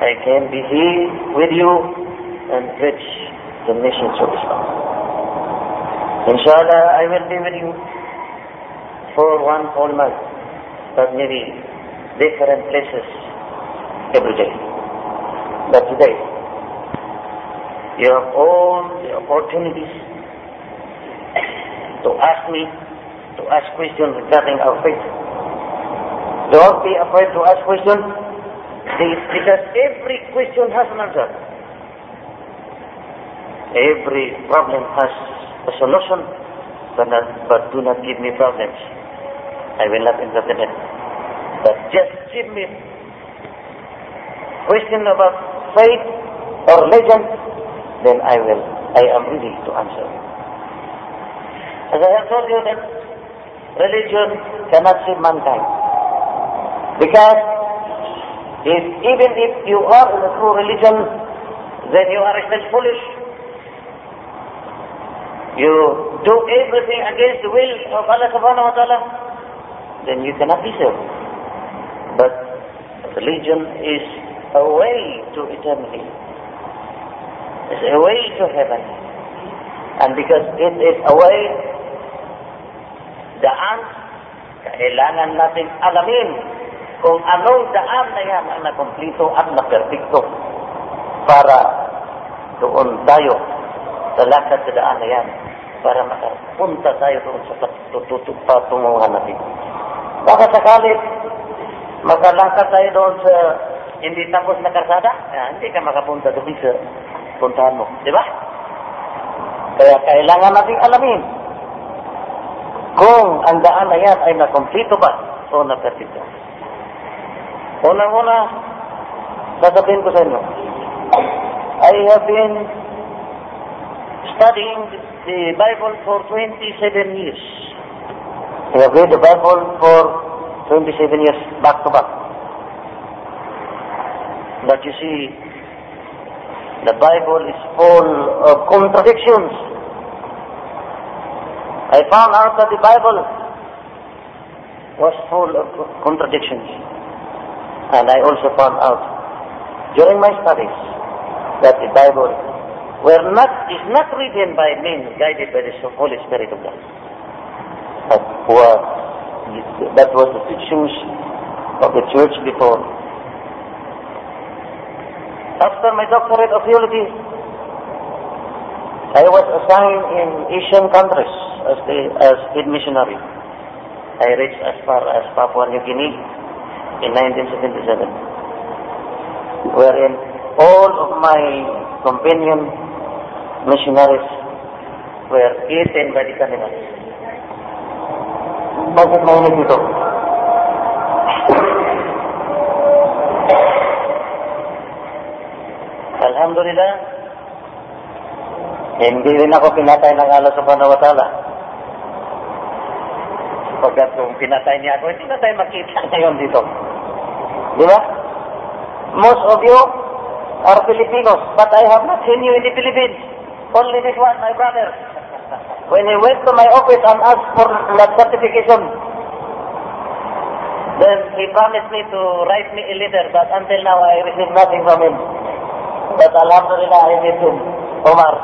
I can be here with you and preach the message of Islam. Inshallah, I will be with you for one whole month, but maybe different places every day. But today, you have all the opportunities to ask me to ask questions regarding our faith. Don't be afraid to ask questions because every question has an answer. Every problem has a solution, but, not, but do not give me problems. I will not entertain it. But just give me question about faith or religion, then I will, I am ready to answer. As I have told you that religion cannot save mankind. Because if, even if you are in a true religion, then you are still foolish. You do everything against the will of Allah subhanahu wa ta'ala, then you cannot be saved. But religion is a way to eternity. It's a way to heaven. And because it is a way daan, kailangan natin alamin kung anong daan na yan ang nakomplito at naperfecto para doon tayo sa lakad sa daan na yan para makapunta tayo doon sa patunguhan natin. Baka sakali makalakad tayo doon sa hindi tapos na karsada, eh, hindi ka makapunta doon sa puntahan mo. Di ba? Kaya kailangan natin alamin kung ang daan na yan ay nakomplito ba o naperfecto. Unang-una, sasabihin ko sa inyo, I have been studying the Bible for 27 years. I have read the Bible for 27 years back to back. But you see, the Bible is full of contradictions. I found out that the Bible was full of contradictions. And I also found out during my studies that the Bible were not, is not written by men guided by the Holy Spirit of God. But was, that was the teachings of the church before. After my doctorate of theology, I was assigned in Asian countries as the as missionary. I reached as far as Papua New Guinea in 1977, wherein all of my companion missionaries were eaten by the cannibals. Bakit mainit ito? Alhamdulillah, hindi rin ako pinatay ng Allah subhanahu wa ta'ala. Pagkat kung pinatay niya ako, hindi na tayo makita [LAUGHS] ngayon dito. Di ba? Most of you are Filipinos, but I have not seen you in the Philippines. Only this one, my brother. When he went to my office and asked for that certification, then he promised me to write me a letter, but until now I received nothing from him. But Alhamdulillah, I met him, Omar.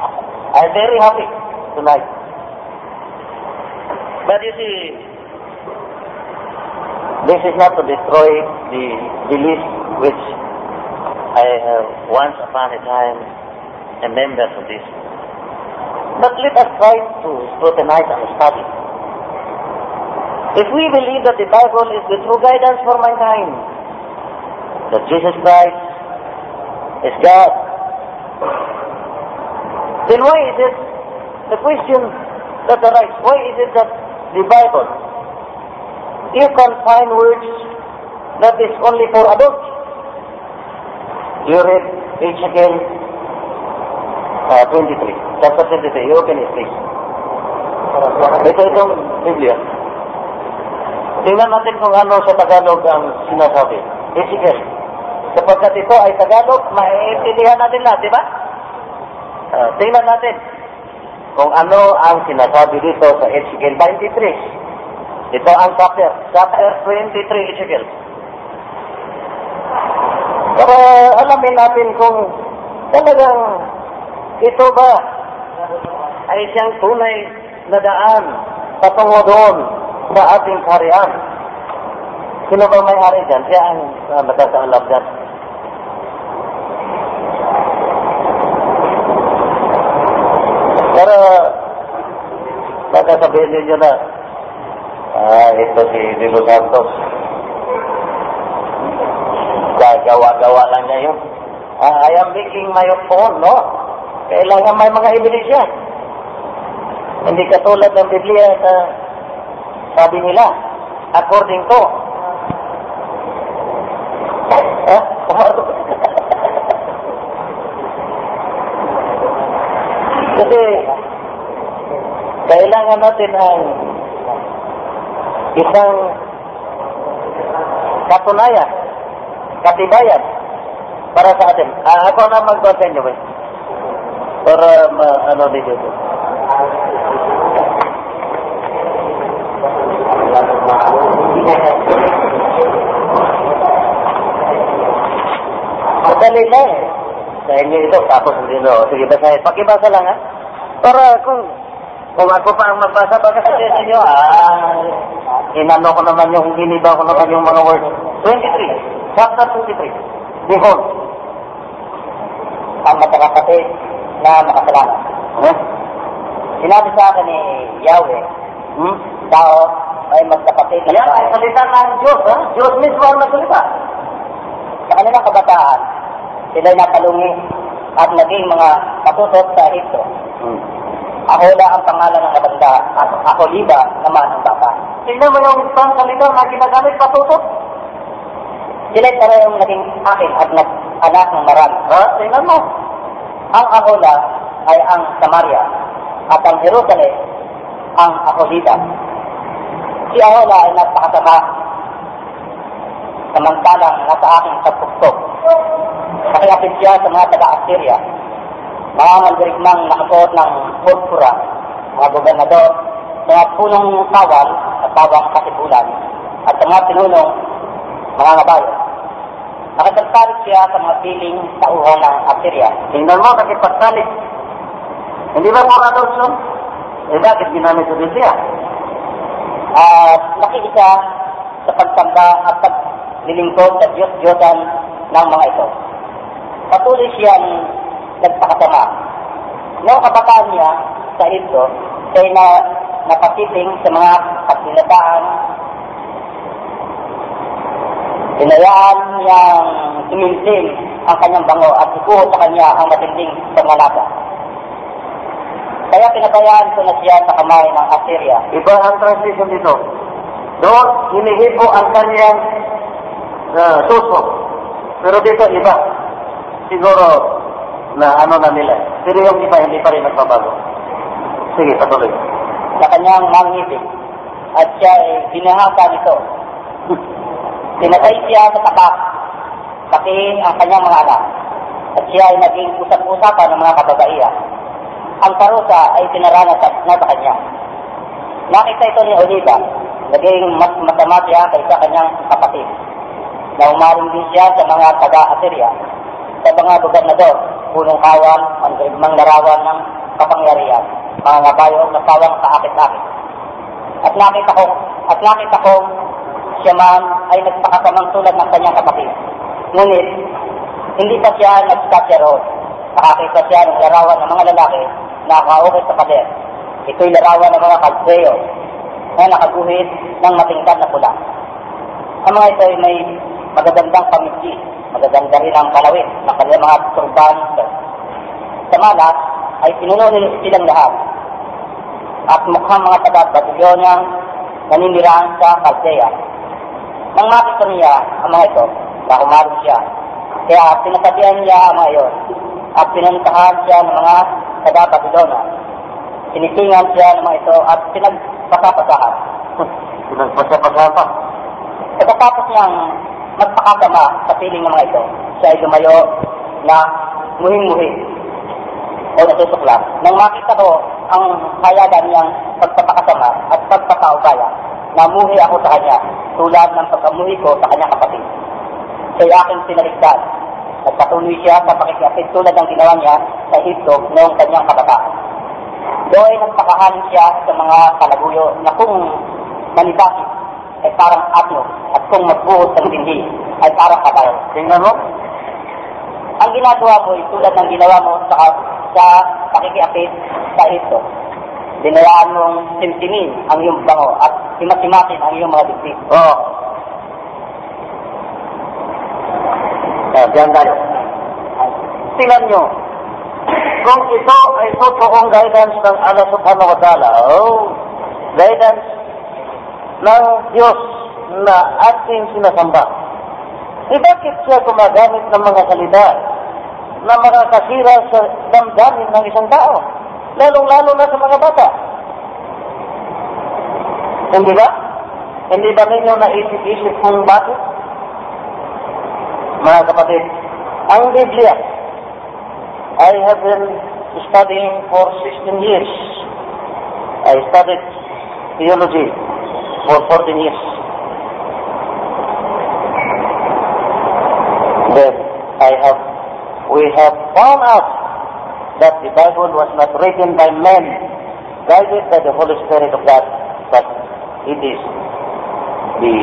[LAUGHS] I'm very happy tonight. But you see, this is not to destroy the belief which I have once upon a time a member of this. But let us try to scrutinize and study. If we believe that the Bible is the true guidance for mankind, that Jesus Christ is God, then why is it the question that arises? Why is it that the Bible, you can find words that is only for adults? You read Ezekiel uh, 23, chapter 23. You open it, please. Ito itong Biblia. Tingnan natin kung ano sa Tagalog ang sinasabi. Ezekiel. Sapagkat ito ay Tagalog, maiintindihan natin lahat, di ba? Uh, tingnan natin kung ano ang sinasabi dito sa Ezekiel 23. Ito ang chapter, chapter 23 Ezekiel. Para alamin natin kung talagang ito ba ay siyang tunay na daan patungo doon sa ating kariyan. Sino ba may-ari dyan? Siya ang uh, magkakaalap dyan. Pero baka sabihin ninyo na ah, ito si Dilo Santos. Gagawa-gawa lang niya yun. Ah, I am making my own, no? Kailangan may mga ebidensya. Hindi katulad ng Biblia na sabi nila, according to. [LAUGHS] Kasi kailangan natin ang isang katunayan, katibayan para sa atin. Ah, ako na inyo, ba? Para ma, ano dito. Madali lang eh. Sa inyo ito, tapos hindi no. Sige, basahin. Pakibasa lang ha. Para kung kung ako pa ang magbasa, baka sabihin ninyo, ah, Inano ko naman yung, hiniba ko naman yung mga words. 23. Chapter 23. Behold. Ang magkakapatid na makasalanan. Eh? Sinabi sa akin ni Yahweh, Hmm? tao ay magkapatid na Yan ay salita ng Diyos, ha? Diyos mismo ang nagsalita. Sa kanilang kabataan, sila'y napalungi at naging mga katutot sa Egipto. Hmm. Ahola ang pangalan ng matanda at Aholiba naman ang bata. Tingnan mo yung isang salita na ginagamit patutok. Sila'y parehong naging akin at nag anak ng marami. Ha? Tingnan mo. Ang Ahola ay ang Samaria at ang Jerusalem ang Aholiba. Si Ahola ay napakasama samantalang nasa aking pagpuktok. Nakiapit siya sa mga taga-Assyria. Mga mandirigmang nakasuot ng purpura, mga gobernador, mga punong tawal at tawang katipulan, at mga pinunong mga ngabayo. Nakasagsalit siya sa mga piling tauhan ng Assyria. Tingnan mo, nakipagsalit. Hindi ba more adoption? Eh, bakit ginamit sa Biblia? At nakiisa sa pagsamba at paglilingkod sa Diyos-Diyosan ng mga ito. Patuloy siyang nagpakasama. Noong kabataan niya sa Egipto, siya ay na napatiting sa mga kasilataan. Hinayaan niyang tumimlim ang kanyang bango at ikuho sa kanya ang matinding pangalaga. Kaya pinabayaan ko na siya sa kamay ng Assyria. Iba ang translation dito. Doon, hinihipo ang kanyang uh, suso. Pero dito, iba. Siguro, na ano na nila. Pero yung iba, hindi pa rin nagbabago. Sige, patuloy. sa kanyang mangibig at siya ay binahasa nito. [LAUGHS] Pinatay siya sa tapak, pati ang kanyang mga anak. At siya ay naging usap-usapan ng mga kababaihan. Ang parusa ay pinaranas na sa kanya. Nakita ito ni Oliva, naging mas masama siya kaysa kanyang kapatid. Na umaring din siya sa mga taga-Assyria, sa mga gobernador, punong kawan, ang larawan ng kapangyarihan, mga ngabayo na sawang kaakit-akit. At nakita ko, at nakita ko siya man ay nagpakasamang tulad ng kanyang kapatid. Ngunit, hindi pa siya nagskatya roon. Nakakita siya ng larawan ng mga lalaki na nakaukit sa pader. Ito'y larawan ng mga kalseo na nakaguhit ng matingkad na pula. Ang mga ito ay may magagandang pamisi, magaganda rin ang kalawin ng kanilang mga turban. Sa malas ay pinuno nila silang lahat. At mukhang mga taga-Babylonia naninirahan sa Caldea. Nang makita niya ang mga ito, na umarong siya. Kaya pinasabihan niya ang mga iyon at pinuntahan siya ng mga taga-Babylonia. Tinitingan siya ng mga ito at pinagpasapasahan. [LAUGHS] Pinagpasapasapa. Pagkatapos niyang magpakasama sa piling ng mga ito, siya ay lumayo na muhing-muhi o nasusukla. Nang makita ko ang hayagan niyang pagpapakasama at pagpapaubaya, namuhi ako sa kanya tulad ng pagkamuhi ko sa kanyang kapatid. Siya'y aking pinaligtas. Nagpatuloy siya sa pakikiapit tulad ng ginawa niya sa Egipto noong kanyang kabataan. Doon ay nagpakahanin siya sa mga kalaguyo na kung manibakit ay parang atno at kung magbuhos ng dindi ay parang kabal. Tingnan mo. Ang ginagawa mo ay tulad ng ginawa mo sa, sa pakikiapit sa Egipto. Dinayaan mong simsimin ang iyong bango at simasimatin ang iyong mga dibdib. Oo. Ah, diyan tayo. Tingnan nyo. Kung ito ay totoong guidance ng Allah subhanahu wa ta'ala, oh, guidance ng Diyos na ating sinasamba, eh bakit siya gumagamit ng mga salita na makakasira sa damdamin ng isang tao? Lalong-lalo na sa mga bata. Hindi ba? Hindi ba ninyo naisip-isip kung bakit? Mga kapatid, ang Biblia, I have been studying for 16 years. I studied theology for 14 years. Then I have, we have found out that the Bible was not written by men, guided by the Holy Spirit of God, but it is the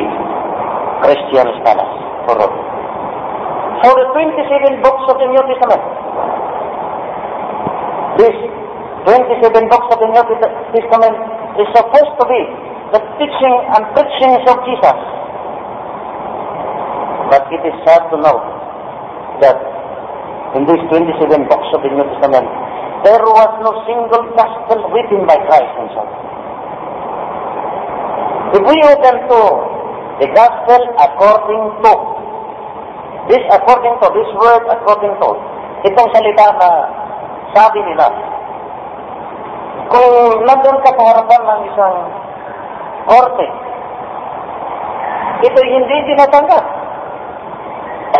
Christian scholars. For, So the 27 books of the New Testament, this 27 books of the New Testament is supposed to be the teaching and preachings of Jesus. But it is sad to know that in these 27 books of the New Testament, there was no single gospel written by Christ himself. If we open to the gospel according to, this according to, this word according to, itong salita na sabi nila, kung nandun ka sa ng isang korte, ito hindi tinatanggap.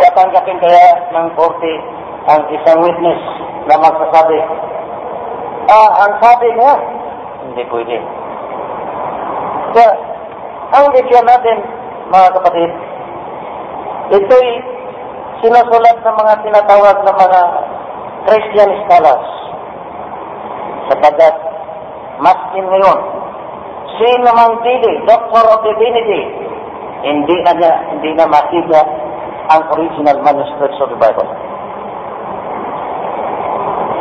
Tatanggapin kaya ng korte ang isang witness na magsasabi, ah, ang sabi niya, hindi pwede. Kaya, ang bigyan natin, mga kapatid, ito'y sinusulat ng mga tinatawag na mga Christian scholars. Sapagkat, maskin ngayon, sino mang pili, Doctor of Divinity, hindi na niya, hindi na makita ang original manuscripts of the Bible.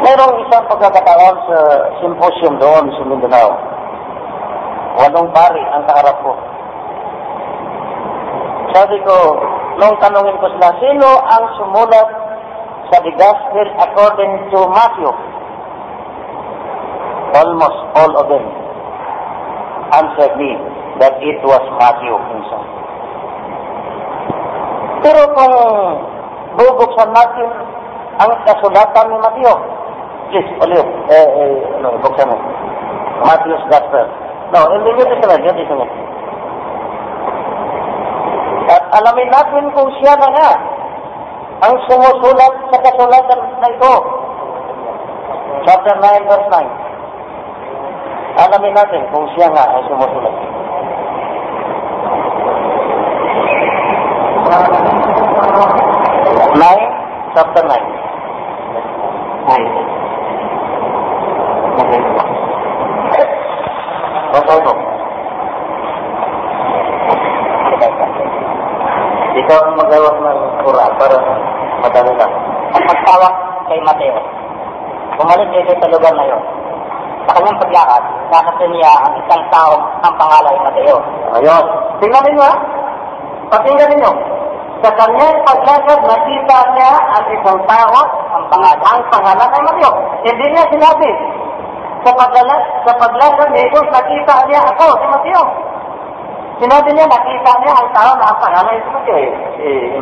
Merong isang pagkakataon sa symposium doon sa Mindanao. Walong pari ang kaharap ko. Sabi ko, nung tanungin ko sila, sino ang sumulat sa the Gospel according to Matthew? Almost all of them answered me that it was Matthew himself. Pero kung bubuksan natin ang kasulatan ni Matthew, Yes, Olive. Uh, uh, no, Buxamo. Matthew's Gospel. No, in the New Testament, New Testament. At alamin natin kung siya na nga ang sumusulat sa kasulatan na ito. Chapter 9, verse 9. Alamin natin kung siya nga ang sumusulat. Nine, chapter 9. 9. Ikaw ang magawak ng kura para madali lang. Ang pagtawag kay Mateo, bumalik dito sa lugar na yun. Sa kanyang paglakad, nakita niya ang isang tao ang pangalan ay Mateo. Ayun. Tingnan ninyo ha. Pakinggan ninyo. Sa kanyang paglakad, nakita niya ang isang tao, ang pangalan, ang pangalan ay Mateo. Hindi niya sinabi. Sa paglakad, sa paglakad ni Jesus, nakita niya ako, si Mateo. Sinabi niya, nakita niya ang tao na ang pangalan ay si Mateo. Eh, eh,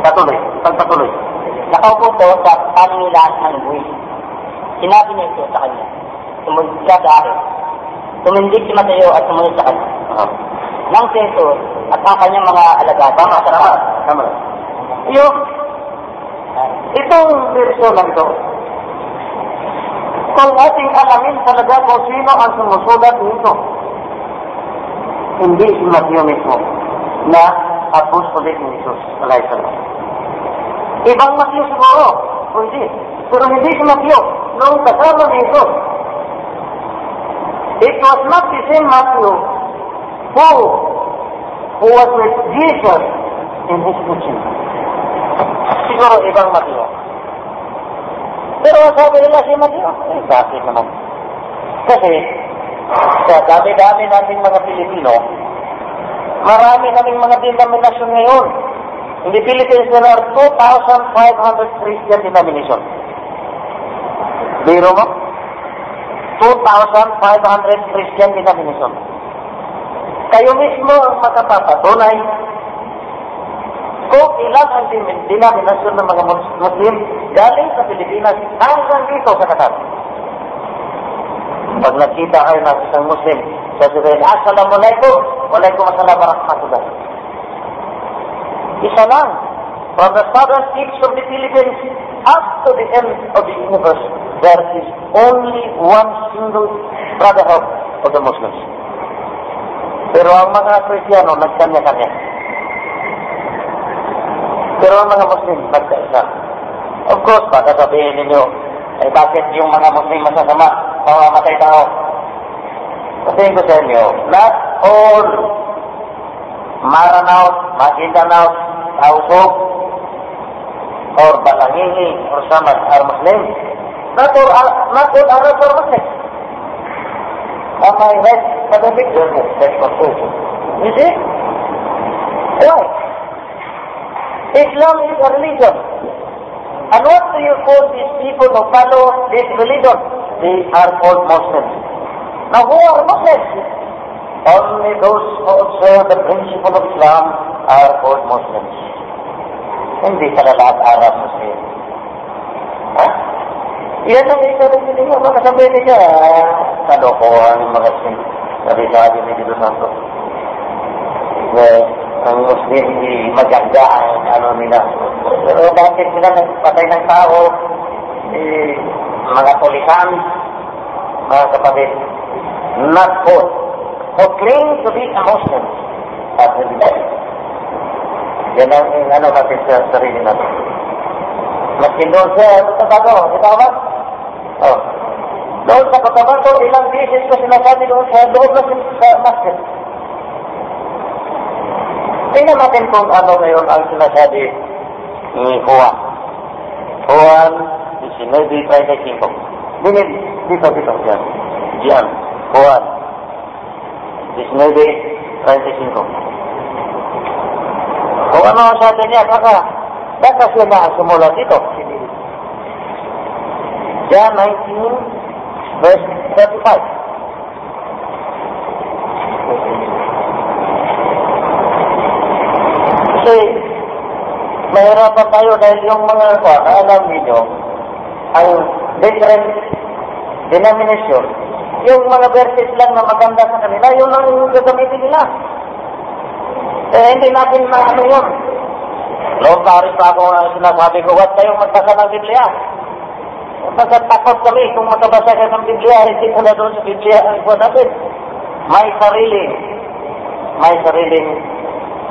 patuloy. Pagpatuloy. Nakaupo po sa paningilan ng buwi. Sinabi niya ito sa kanya, sumunod ka akin. Tumindig si Mateo at sumunod sa kanya. Ah. Nang Jesus at ang kanyang mga alagad, Tama, tama, tama. Yung, itong verso lang ito, kung ating alamin talaga kung sino ang sumusulat nito, hindi si Matthew mismo na apostolic ni Jesus, alayhi salam. Ibang Matthew siguro, o hindi. Pero hindi si Matthew, nung kasama ni Jesus. It was not the same Matthew who who was with Jesus in his teaching. Siguro ibang Mateo. Pero sabi nila si Mateo, eh bakit naman? Kasi sa dami-dami nating mga Pilipino, marami naming mga denominasyon ngayon. In the Philippines, there are 2,500 Christian denomination. Biro mo? 2,500 Christian denomination kayo mismo ang makapapatunay kung ilan ang denominasyon ng mga Mus- Muslim galing sa Pilipinas hanggang dito sa Qatar. Pag nakita kayo ng isang Muslim, sasabihin, Assalamualaikum, Waalaikumsalam warahmatullah. Isa lang. From the southern tips of the Philippines up to the end of the universe, there is only one single brotherhood of the Muslims. Pero ang mga Kristiyano, nagkanya-kanya. Pero ang mga Muslim, nagkaisa. Of course, baka sabihin ninyo, eh bakit yung mga Muslim masasama, mamamatay tao? Sabihin ko sa inyo, not all Maranaut, Magindanaut, Tausok, or Batangihi, or Samad are Muslims. Not all, not all Arabs are Muslims. Am I right? But a big difference, that's conclusion. You see? Why? Islam is a religion. And what do you call these people who follow this religion? They are called Muslims. Now who are Muslims? Only those who observe the principle of Islam are called Muslims. Hindi pala lahat Arab Muslim. Ha? Yan ang rin ninyo. Baka sabihin niya, kalokohan yung mga sin. Sabi-sabi ni Dito Santos. Well, ang Muslim hindi maganda ang ano nila. Pero bakit sila nagpatay ng tao? Eh, mga tulisan, mga kapatid, not all, who claim to be a Muslim, at hindi Yan ang ano natin sa sarili natin. Maski doon sa Cotabato, di ba ba? Oh. Doon sa Cotabato, ilang beses ko sinasabi doon sa loob na sa masjid. Tingnan natin kung ano ngayon ang sinasabi ni Juan. Juan 19.35. Dinid, dito, dito, yan. Diyan, Juan 19.35. Kung ano ang sabi niya, baka, baka siya na sumula dito. John 19, verse 35. Kasi, mahirapan tayo dahil yung mga alam ninyo, ang different denomination, yung mga verses lang na maganda sa kanila, yun lang yung gagamitin nila. Eh, hindi natin maano yun. Noong paris pa ako uh, sinasabi ko, huwag kayong magbasa ng Biblia. Kasi takot kami kung makabasa ka ng Biblia, hindi pala doon sa Biblia ang buwan natin. May sarili, may sariling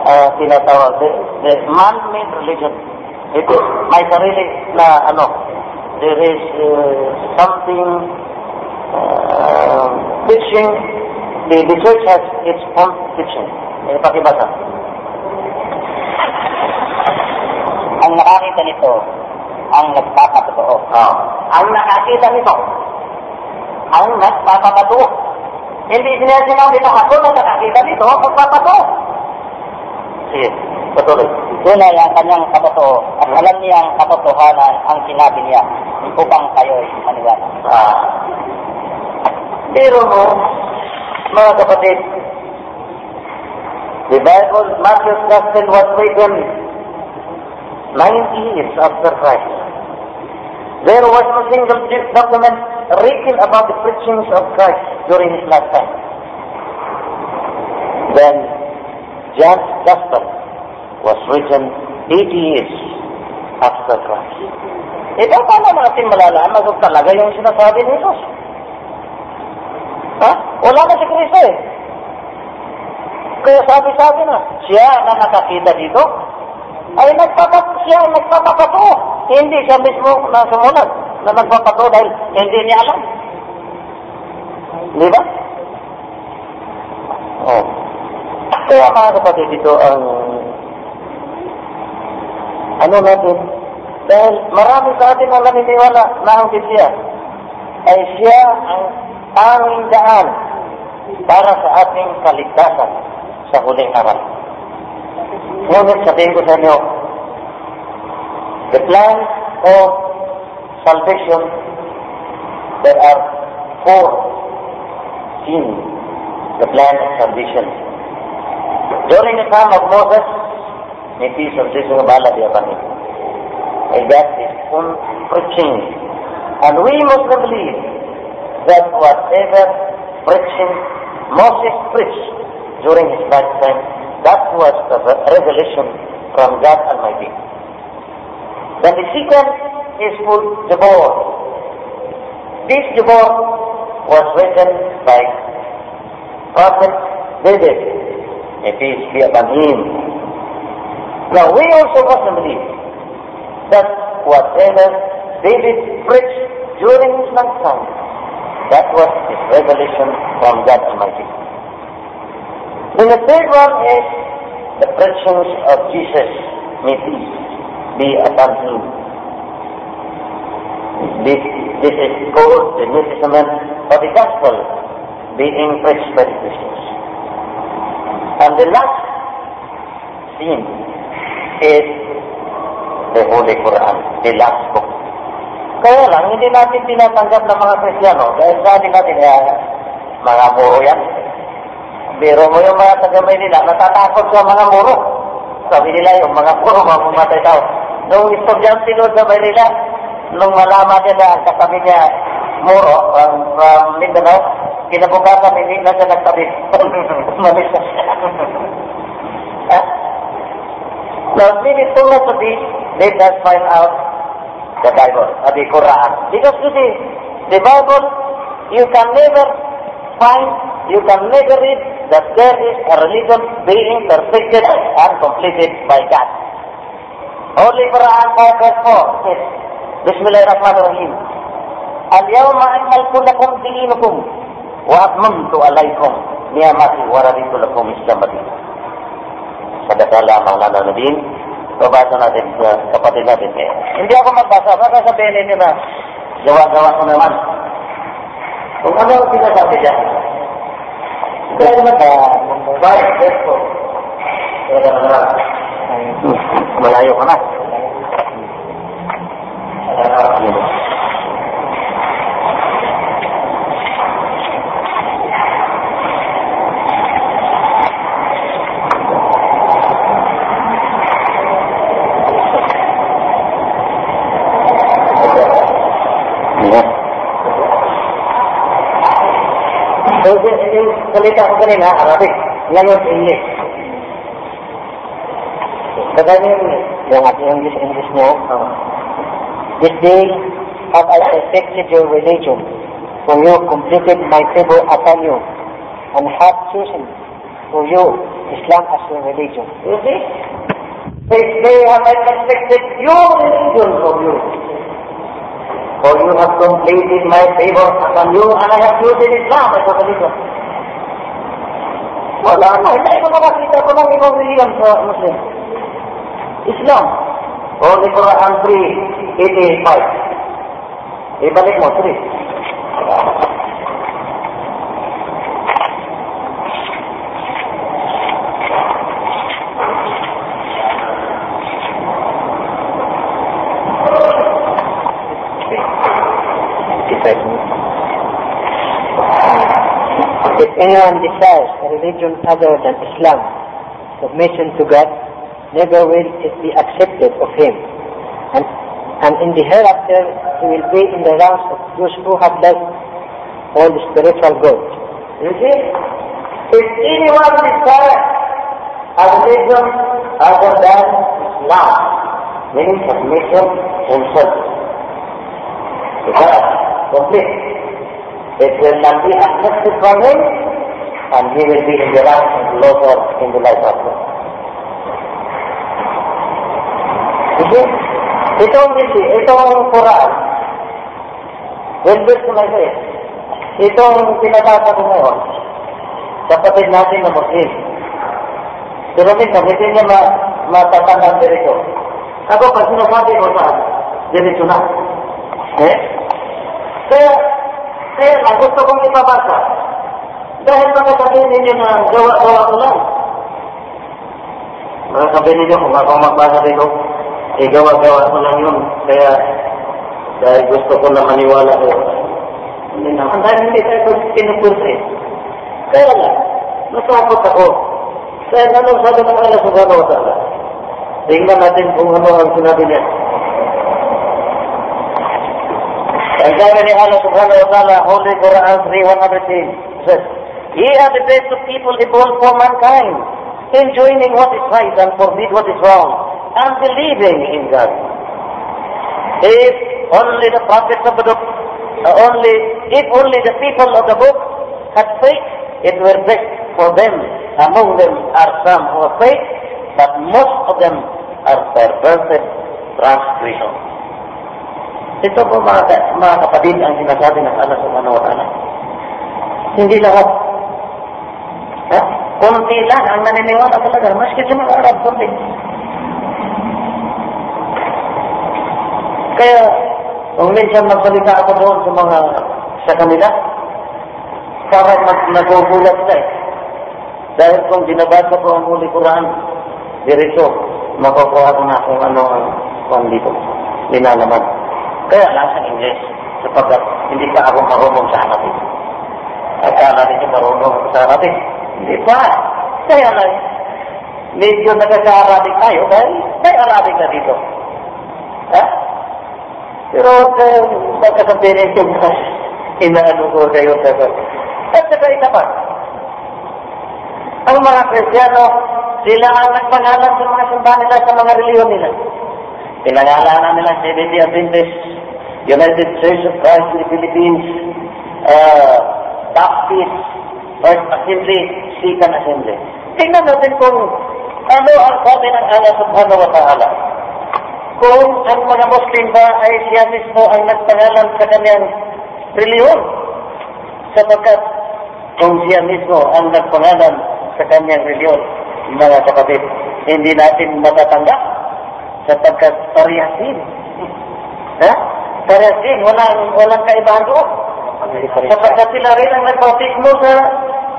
uh, tinatawag, the, the man-made religion. Ito, may sarili na ano, there is uh, something uh, teaching, the, the church has its own teaching. Eh, pakibasa. Ang nakakita nito, ang nagpapatotoo. Oh. Ang nakakita nito, ang nagpapatotoo. Hindi sinasinabi dito, ako na nakakita nito, magpapatotoo. Sige, patuloy. Tunay ang kanyang katotoo at alam niya ang katotohanan ang sinabi niya upang kayo'y maniwala. Ah. Pero mo, mga kapatid, the Bible, Matthew's Gospel was written 90 years after Christ. There was no single document written about the preachings of Christ during his lifetime. Then, John's Gospel was written 80 years after Christ. Ito, paano natin malalaman kung talaga yung sinasabi ni Jesus? Ha? Wala na si Kristo eh. Kaya sabi-sabi na, siya na nakakita dito, ay nagpapat, siya ay nagpapapato. Hindi siya mismo na sumunod na nagpapato dahil hindi niya alam. Di ba? Oh. Kaya mga kapatid, ito ang ano natin, dahil marami sa atin ang naniniwala na ang Biblia ay siya ang tanging daan para sa ating kaligtasan sa huling araw. Ngunit sabihin ko sa inyo, the plan of salvation, there are four in the plan of salvation. During the time of Moses, peace of Jesus ng bala diya. And that is un preaching. And we must believe that whatever preaching Moses preached during his lifetime, that was the revelation from God Almighty. Then the second is for Jabor. This Jabor was written by Prophet David. May peace be upon him. Now we also must believe that whatever David preached during his lifetime, that was his revelation from God Almighty. Then the third one is the preachings of Jesus may peace be upon him. This, this is called the New Testament or the Gospel being preached by the Christians. And the last scene is the Holy Quran, the last book. Kaya lang, hindi natin tinatanggap ng mga Kristiyano dahil sabi natin, eh, mga muro yan. Biro mo yung mga taga Maynila, natatakot sa mga muro. Sabi nila yung mga muro, mga pumatay tao. Nung estudyante doon sa Maynila, nung malaman niya na katabi niya muro, from, from Mindanao, kinabukasan hindi na siya nagtabi. [LAUGHS] Manis na siya. Now, maybe too much of this, let us find out the Bible, or the Quran. Because you see, the Bible, you can never find, you can never read that there is a religion being perfected and completed by God. Holy Quran 5 verse 4 says, Bismillahirrahmanirrahim. اليوم أكملت لكم دينكم وأتممت عليكم نعمتي ورضيت لكم الإسلام دينا. Sadaka lamang na natin, babasa natin sa kapatid natin. Eh, hindi ako magbasa, baka sabihin ninyo na gawa-gawa ko naman. Kung ano ang sinasabi dyan, dahil mata, baik, besto. Kaya na, malayo ka na. Yeah. English, English mo. Uh, this day have I perfected your religion, for you completed my favor upon you, and have chosen for you Islam as your religion. You see? This day have I perfected your religion for you. For you have completed my favor upon you, and I have chosen Islam as your religion. Wala na, hindi ko makakita ko ng ibang religion sa Muslim. Islam. Holy Quran 3, 85. Ibalik mo, 3. If anyone desires a religion other than Islam, submission to God, never will it be accepted of him. And, and in the hereafter, he will be in the ranks of those who have left all the spiritual goods. You see, if anyone desires a religion other than Islam, meaning submission himself God, complete. It will not be accepted from him, and he will be in the ranks of lower in the life of God. Sige, itong hindi, itong Quran, well, verse ko lang sa'yo, itong pinabasa ko ngayon, kapatid natin na Muslim, pero minsan, hindi niya ma matatandang dirito. Ako, pag sinasabi ko saan, dirito na. Eh? Kaya, kaya lang, gusto kong ipabasa. Dahil baka sabihin ninyo na gawa-gawa ko lang. Baka sabihin ninyo kung ako magbasa dito, eh gawa-gawa ko lang yun. Kaya, dahil gusto ko na maniwala ko. Hindi naman, dahil hindi tayo pinupulsa eh. Kaya lang, nasakot ako. Kaya anong sabi ng Allah subhanahu wa ta'ala? Tingnan natin kung ano ang sinabi niya. Ang sabi ni Allah subhanahu wa ta'ala, Holy Quran 3.110 says, Ye are the best of people evolved for mankind, enjoining what is right and forbid what is wrong, and believing in God. If only the prophets of the book, uh, only, if only the people of the book had faith, it were best for them. Among them are some who have faith, but most of them are perverted transgressors. Ito po mga, mga kapatid ang sinasabi ng Allah subhanahu wa ta'ala. Hindi lahat. Ha? Kunti lang ang naniniwala talaga, maski sa mga Arab, kunti. Kaya, kung minsan magsalita ako doon sa mga, sa kanila, parang mag nagugulat sila eh. Dahil kung binabasa ko ang Holy Quran, diretso, makukuha ko na kung ano ang kung dito, linalaman. Kaya nasa English, sapagkat hindi pa ako marunong sa Arabic. Akala ninyo marunong ako sa Arabic. Hindi pa. Kaya lang, medyo nagkaka-Arabic tayo dahil may Arabic na dito. Ha? Pero uh, pagkasabihin ko, inaano ko kayo sa At saka isa pa, ang mga Kristiyano, sila ang nagpangalan sa mga simbahan nila sa mga reliyon nila. Pinangalanan nila Seventh Adventist, United Church of Christ in the Philippines, uh, Baptist, First Assembly, Second Assembly. Tingnan natin kung ano ang sabi ng Allah subhanahu wa ta'ala. Kung ang mga Muslim ba ay siya mismo ang nagpangalan sa kanyang reliyon. Sapagkat kung siya mismo ang nagpangalan sa kanyang reliyon, mga kapatid, hindi natin matatanggap sapagkat pariyasin. Ha? Pariyasin, walang, walang kaibahan doon. Sapagkat sila rin ang nagpautismo sa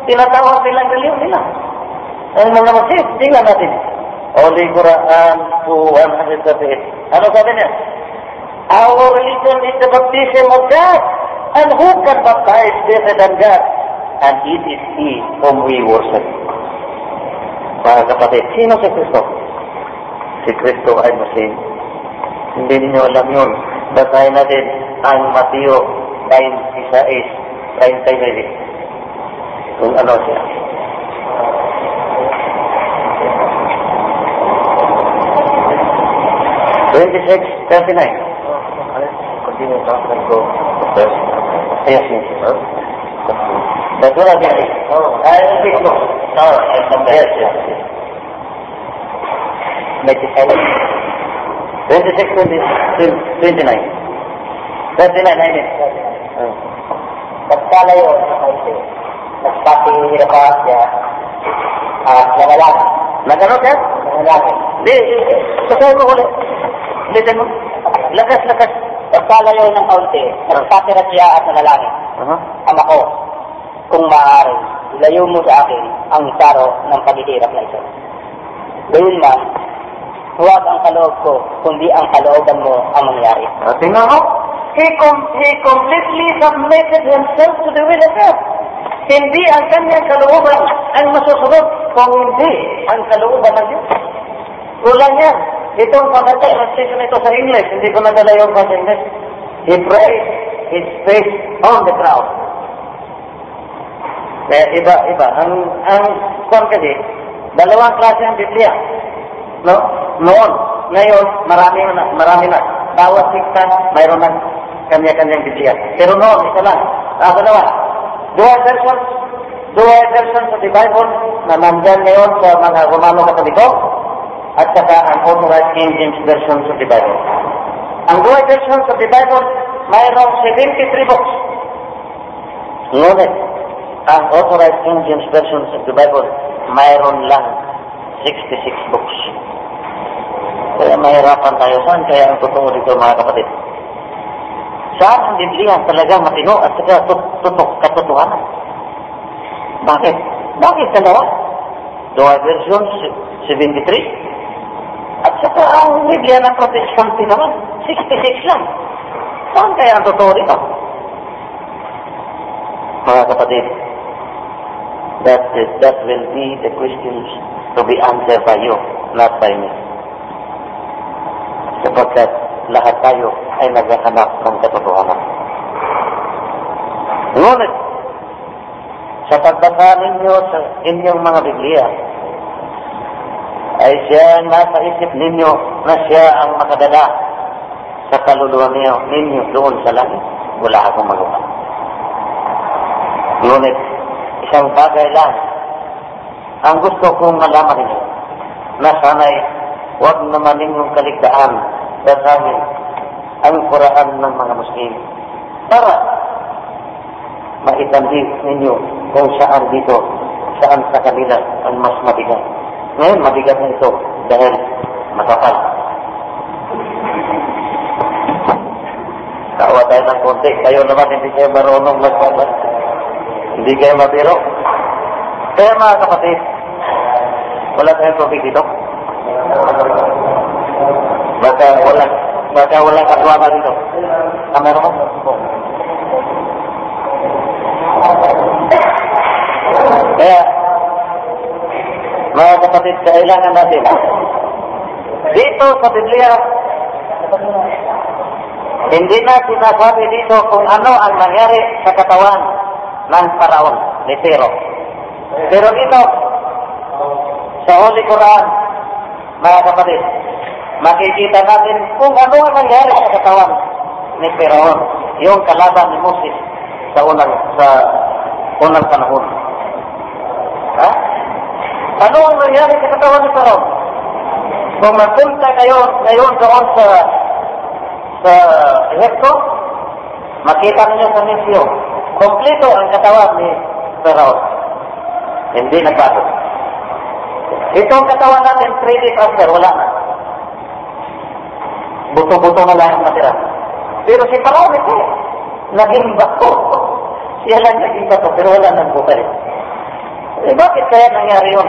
tinatawag nilang reliyon nila. Ang mga Muslim, tingnan natin. Holy Quran 2.138. Ano sabi niya? Our religion is the baptism of God. And who can baptize better than God? And it is He whom we worship. Mga kapatid, sino si Kristo? Si Kristo ay Muslim. Hindi niyo alam yun. Basahin natin ang Mateo 26, 39. Kung ano siya. Twenty-six, thirty-nine. Continue talk and go first. Yes, yes. That's what I think. Oh, I think so. No, yes, yes. Make it seven. Twenty-six, twenty, twenty-nine. Thirty-nine, I mean. Pagkala yun, nagpapihirap siya at nangalaki. Nagano siya? Nangalaki. Di, sasabi mo ulit. Ulitin mo. Lakas, lakas. Pagkala yun ng kaunti, nagpapira siya at nanalangin. Uh-huh. Ama ko, kung maaari, ilayo mo sa akin ang saro ng paghihirap na ito. Gayun man, huwag ang kaloob ko, kundi ang kalooban mo ang mangyari. Uh, tingnan mo. He, com- he completely submitted himself to the will of God. Hindi ang kanyang kalooban ang masusunod kung hindi ang kalooban ng Diyos. Kulang yan. Itong pagkata, translation ito sa English, hindi ko nadala yung sa English. He prayed his face on the ground. Kaya iba, iba. Ang, ang kwan kasi, dalawang klase ang Biblia. No? Noon. Ngayon, marami na, marami na. Bawat sikta, mayroon na kanya-kanyang Biblia. Pero noon, isa lang. Ah, dalawa. Dual versions, dual versions of the Bible na nandyan ngayon sa mga Romano Katoliko at saka ang authorized King James versions of the Bible. Ang dual versions of the Bible, mayroong 73 books. Ngunit, ang authorized King James versions of the Bible, mayroon lang 66 books. Kaya mahirapan tayo. Saan kaya ang totoo dito mga kapatid? Saan Biblia talagang matino at saka eh, tutok katotohanan? Bakit? Bakit dalawa? Dual versions, 73. At saka ang Biblia ng Protestante naman, 66 lang. Saan kaya ang totoo dito? Mga kapatid, that, that will be the questions to be answered by you, not by me. Sapagkat lahat tayo ay naghahanap ng katotohanan. Ngunit, sa pagbasa ninyo sa inyong mga Biblia, ay siya ang nasa isip ninyo na siya ang makadala sa kaluluwa niyo, ninyo doon sa langit. Wala akong magawa. Ngunit, isang bagay lang ang gusto kong malaman ninyo na sana'y huwag naman ninyong kaligtaan basahin ang Quran ng mga Muslim para maitandi ninyo kung saan dito saan sa kanila ang mas mabigat. Ngayon, mabigat na ito dahil makapal. Tawa tayo ng konti. Kayo naman hindi kayo marunong magpapas. Hindi kayo mabiro. Kaya mga kapatid, wala tayong tubig dito. Baka wala, baka wala katwama dito. Meron mo? Kaya, mga kapatid, kailangan natin. Dito sa Biblia, hindi na sinasabi dito kung ano ang nangyari sa katawan ng paraon ni Tiro. Pero dito, sa Holy Quran, mga kapatid, makikita natin kung ano ang nangyari sa katawan ni Firaon, yung kalaban ni Moses sa unang sa unang panahon. Ha? Ano ang nangyari sa katawan ni Firaon? Kung magpunta kayo ngayon doon sa sa Egypto, makita ninyo sa misyo, kompleto ang katawan ni Firaon. Hindi nagbago. Itong katawan natin, 3D transfer, wala na. Buto-buto na lang ang matira. Pero si Faraon ito, naging bato. [LAUGHS] Siya lang naging bato, pero wala nang buhay. Eh, bakit kaya nangyari yun?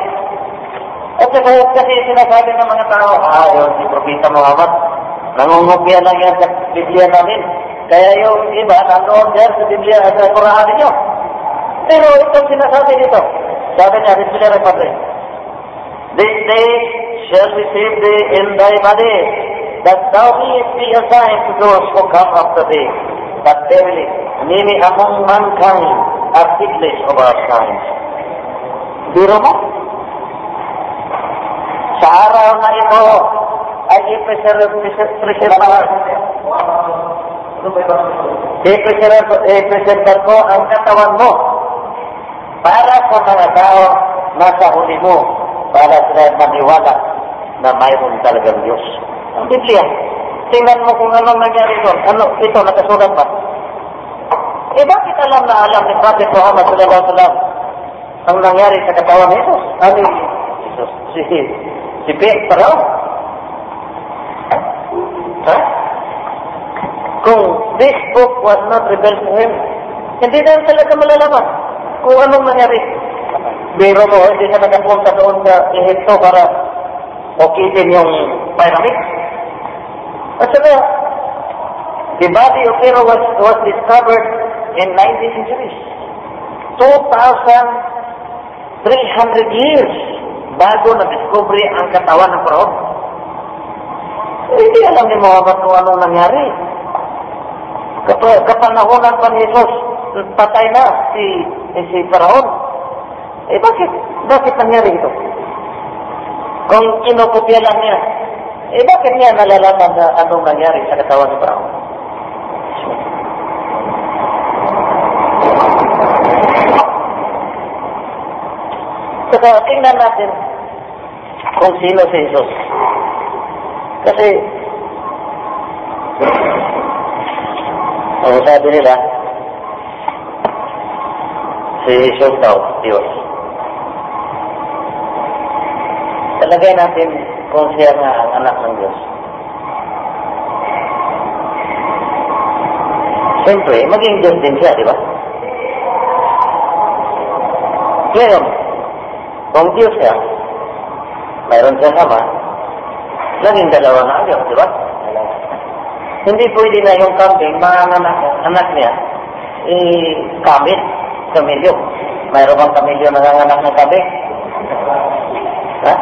At saka kasi sinasabi ng mga tao, ah, yun, si Propeta Muhammad, nangungupya lang yan sa Biblia namin. Kaya yung iba, nandoon dyan sa Biblia, sa Quran ninyo. Pero itong sinasabi dito, sabi niya, Biblia Republic, This day shall receive thee in thy body, that thou mayest be a to those who come after thee. But verily, many among mankind are heedless of our signs. Biro mo? Sa araw na ito, ay i-preserve ko ang katawan mo para sa mga tao nasa huli mo para sila maniwala na mayroon talagang Diyos. Ang Biblia. Tingnan mo kung anong nangyari doon. Ano, ito, nakasulat pa. Eh, bakit alam na alam ni Prophet Muhammad sallallahu alaihi wasallam ang nangyari sa katawan ni Jesus? Ano Jesus? Si, si Pedro? Ha? Kung this book was not revealed to him, hindi na talaga malalaman kung anong nangyari. Biro mo, hindi siya nakapunta doon sa Ehipto para ukitin yung pyramid. At saka, the body of Pharaoh was, was discovered in 19th century. 2,300 years bago na-discovery ang katawan ng Pharaoh. Hindi alam ni Muhammad kung anong nangyari. Kap kapanahonan pa ni Jesus, patay na si, si Pharaoh. Eh bakit? Bakit nangyari ito? Kung kinukopya lang niya, eh bakit niya nalalaman na anong nangyari sa katawan ni Brown? Saka tingnan natin kung sino si Jesus. Kasi ang sabi nila, si Jesus daw, Diyos. Talagay natin kung siya nga ang anak ng Diyos. Siyempre, maging Diyos din siya, di ba? Ngayon, kung Diyos siya, mayroon siyang ama, naging dalawa na ang Diyos, di ba? Hindi pwede na yung kambing, mga anak, anak niya, i-kamit, kamilyo. Mayroon bang kamilyo nanganganak ng kambing? Ha?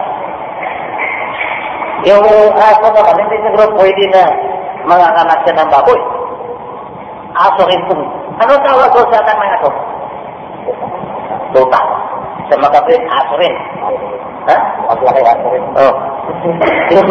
Yung aso naman, hindi siguro pwede na mga anak siya ng baboy. Aso rin po. Ano tawag ko sa anak ng aso? Tuta. Sa makapit, aso rin. Ha? Maglaki aso rin. Oh. yung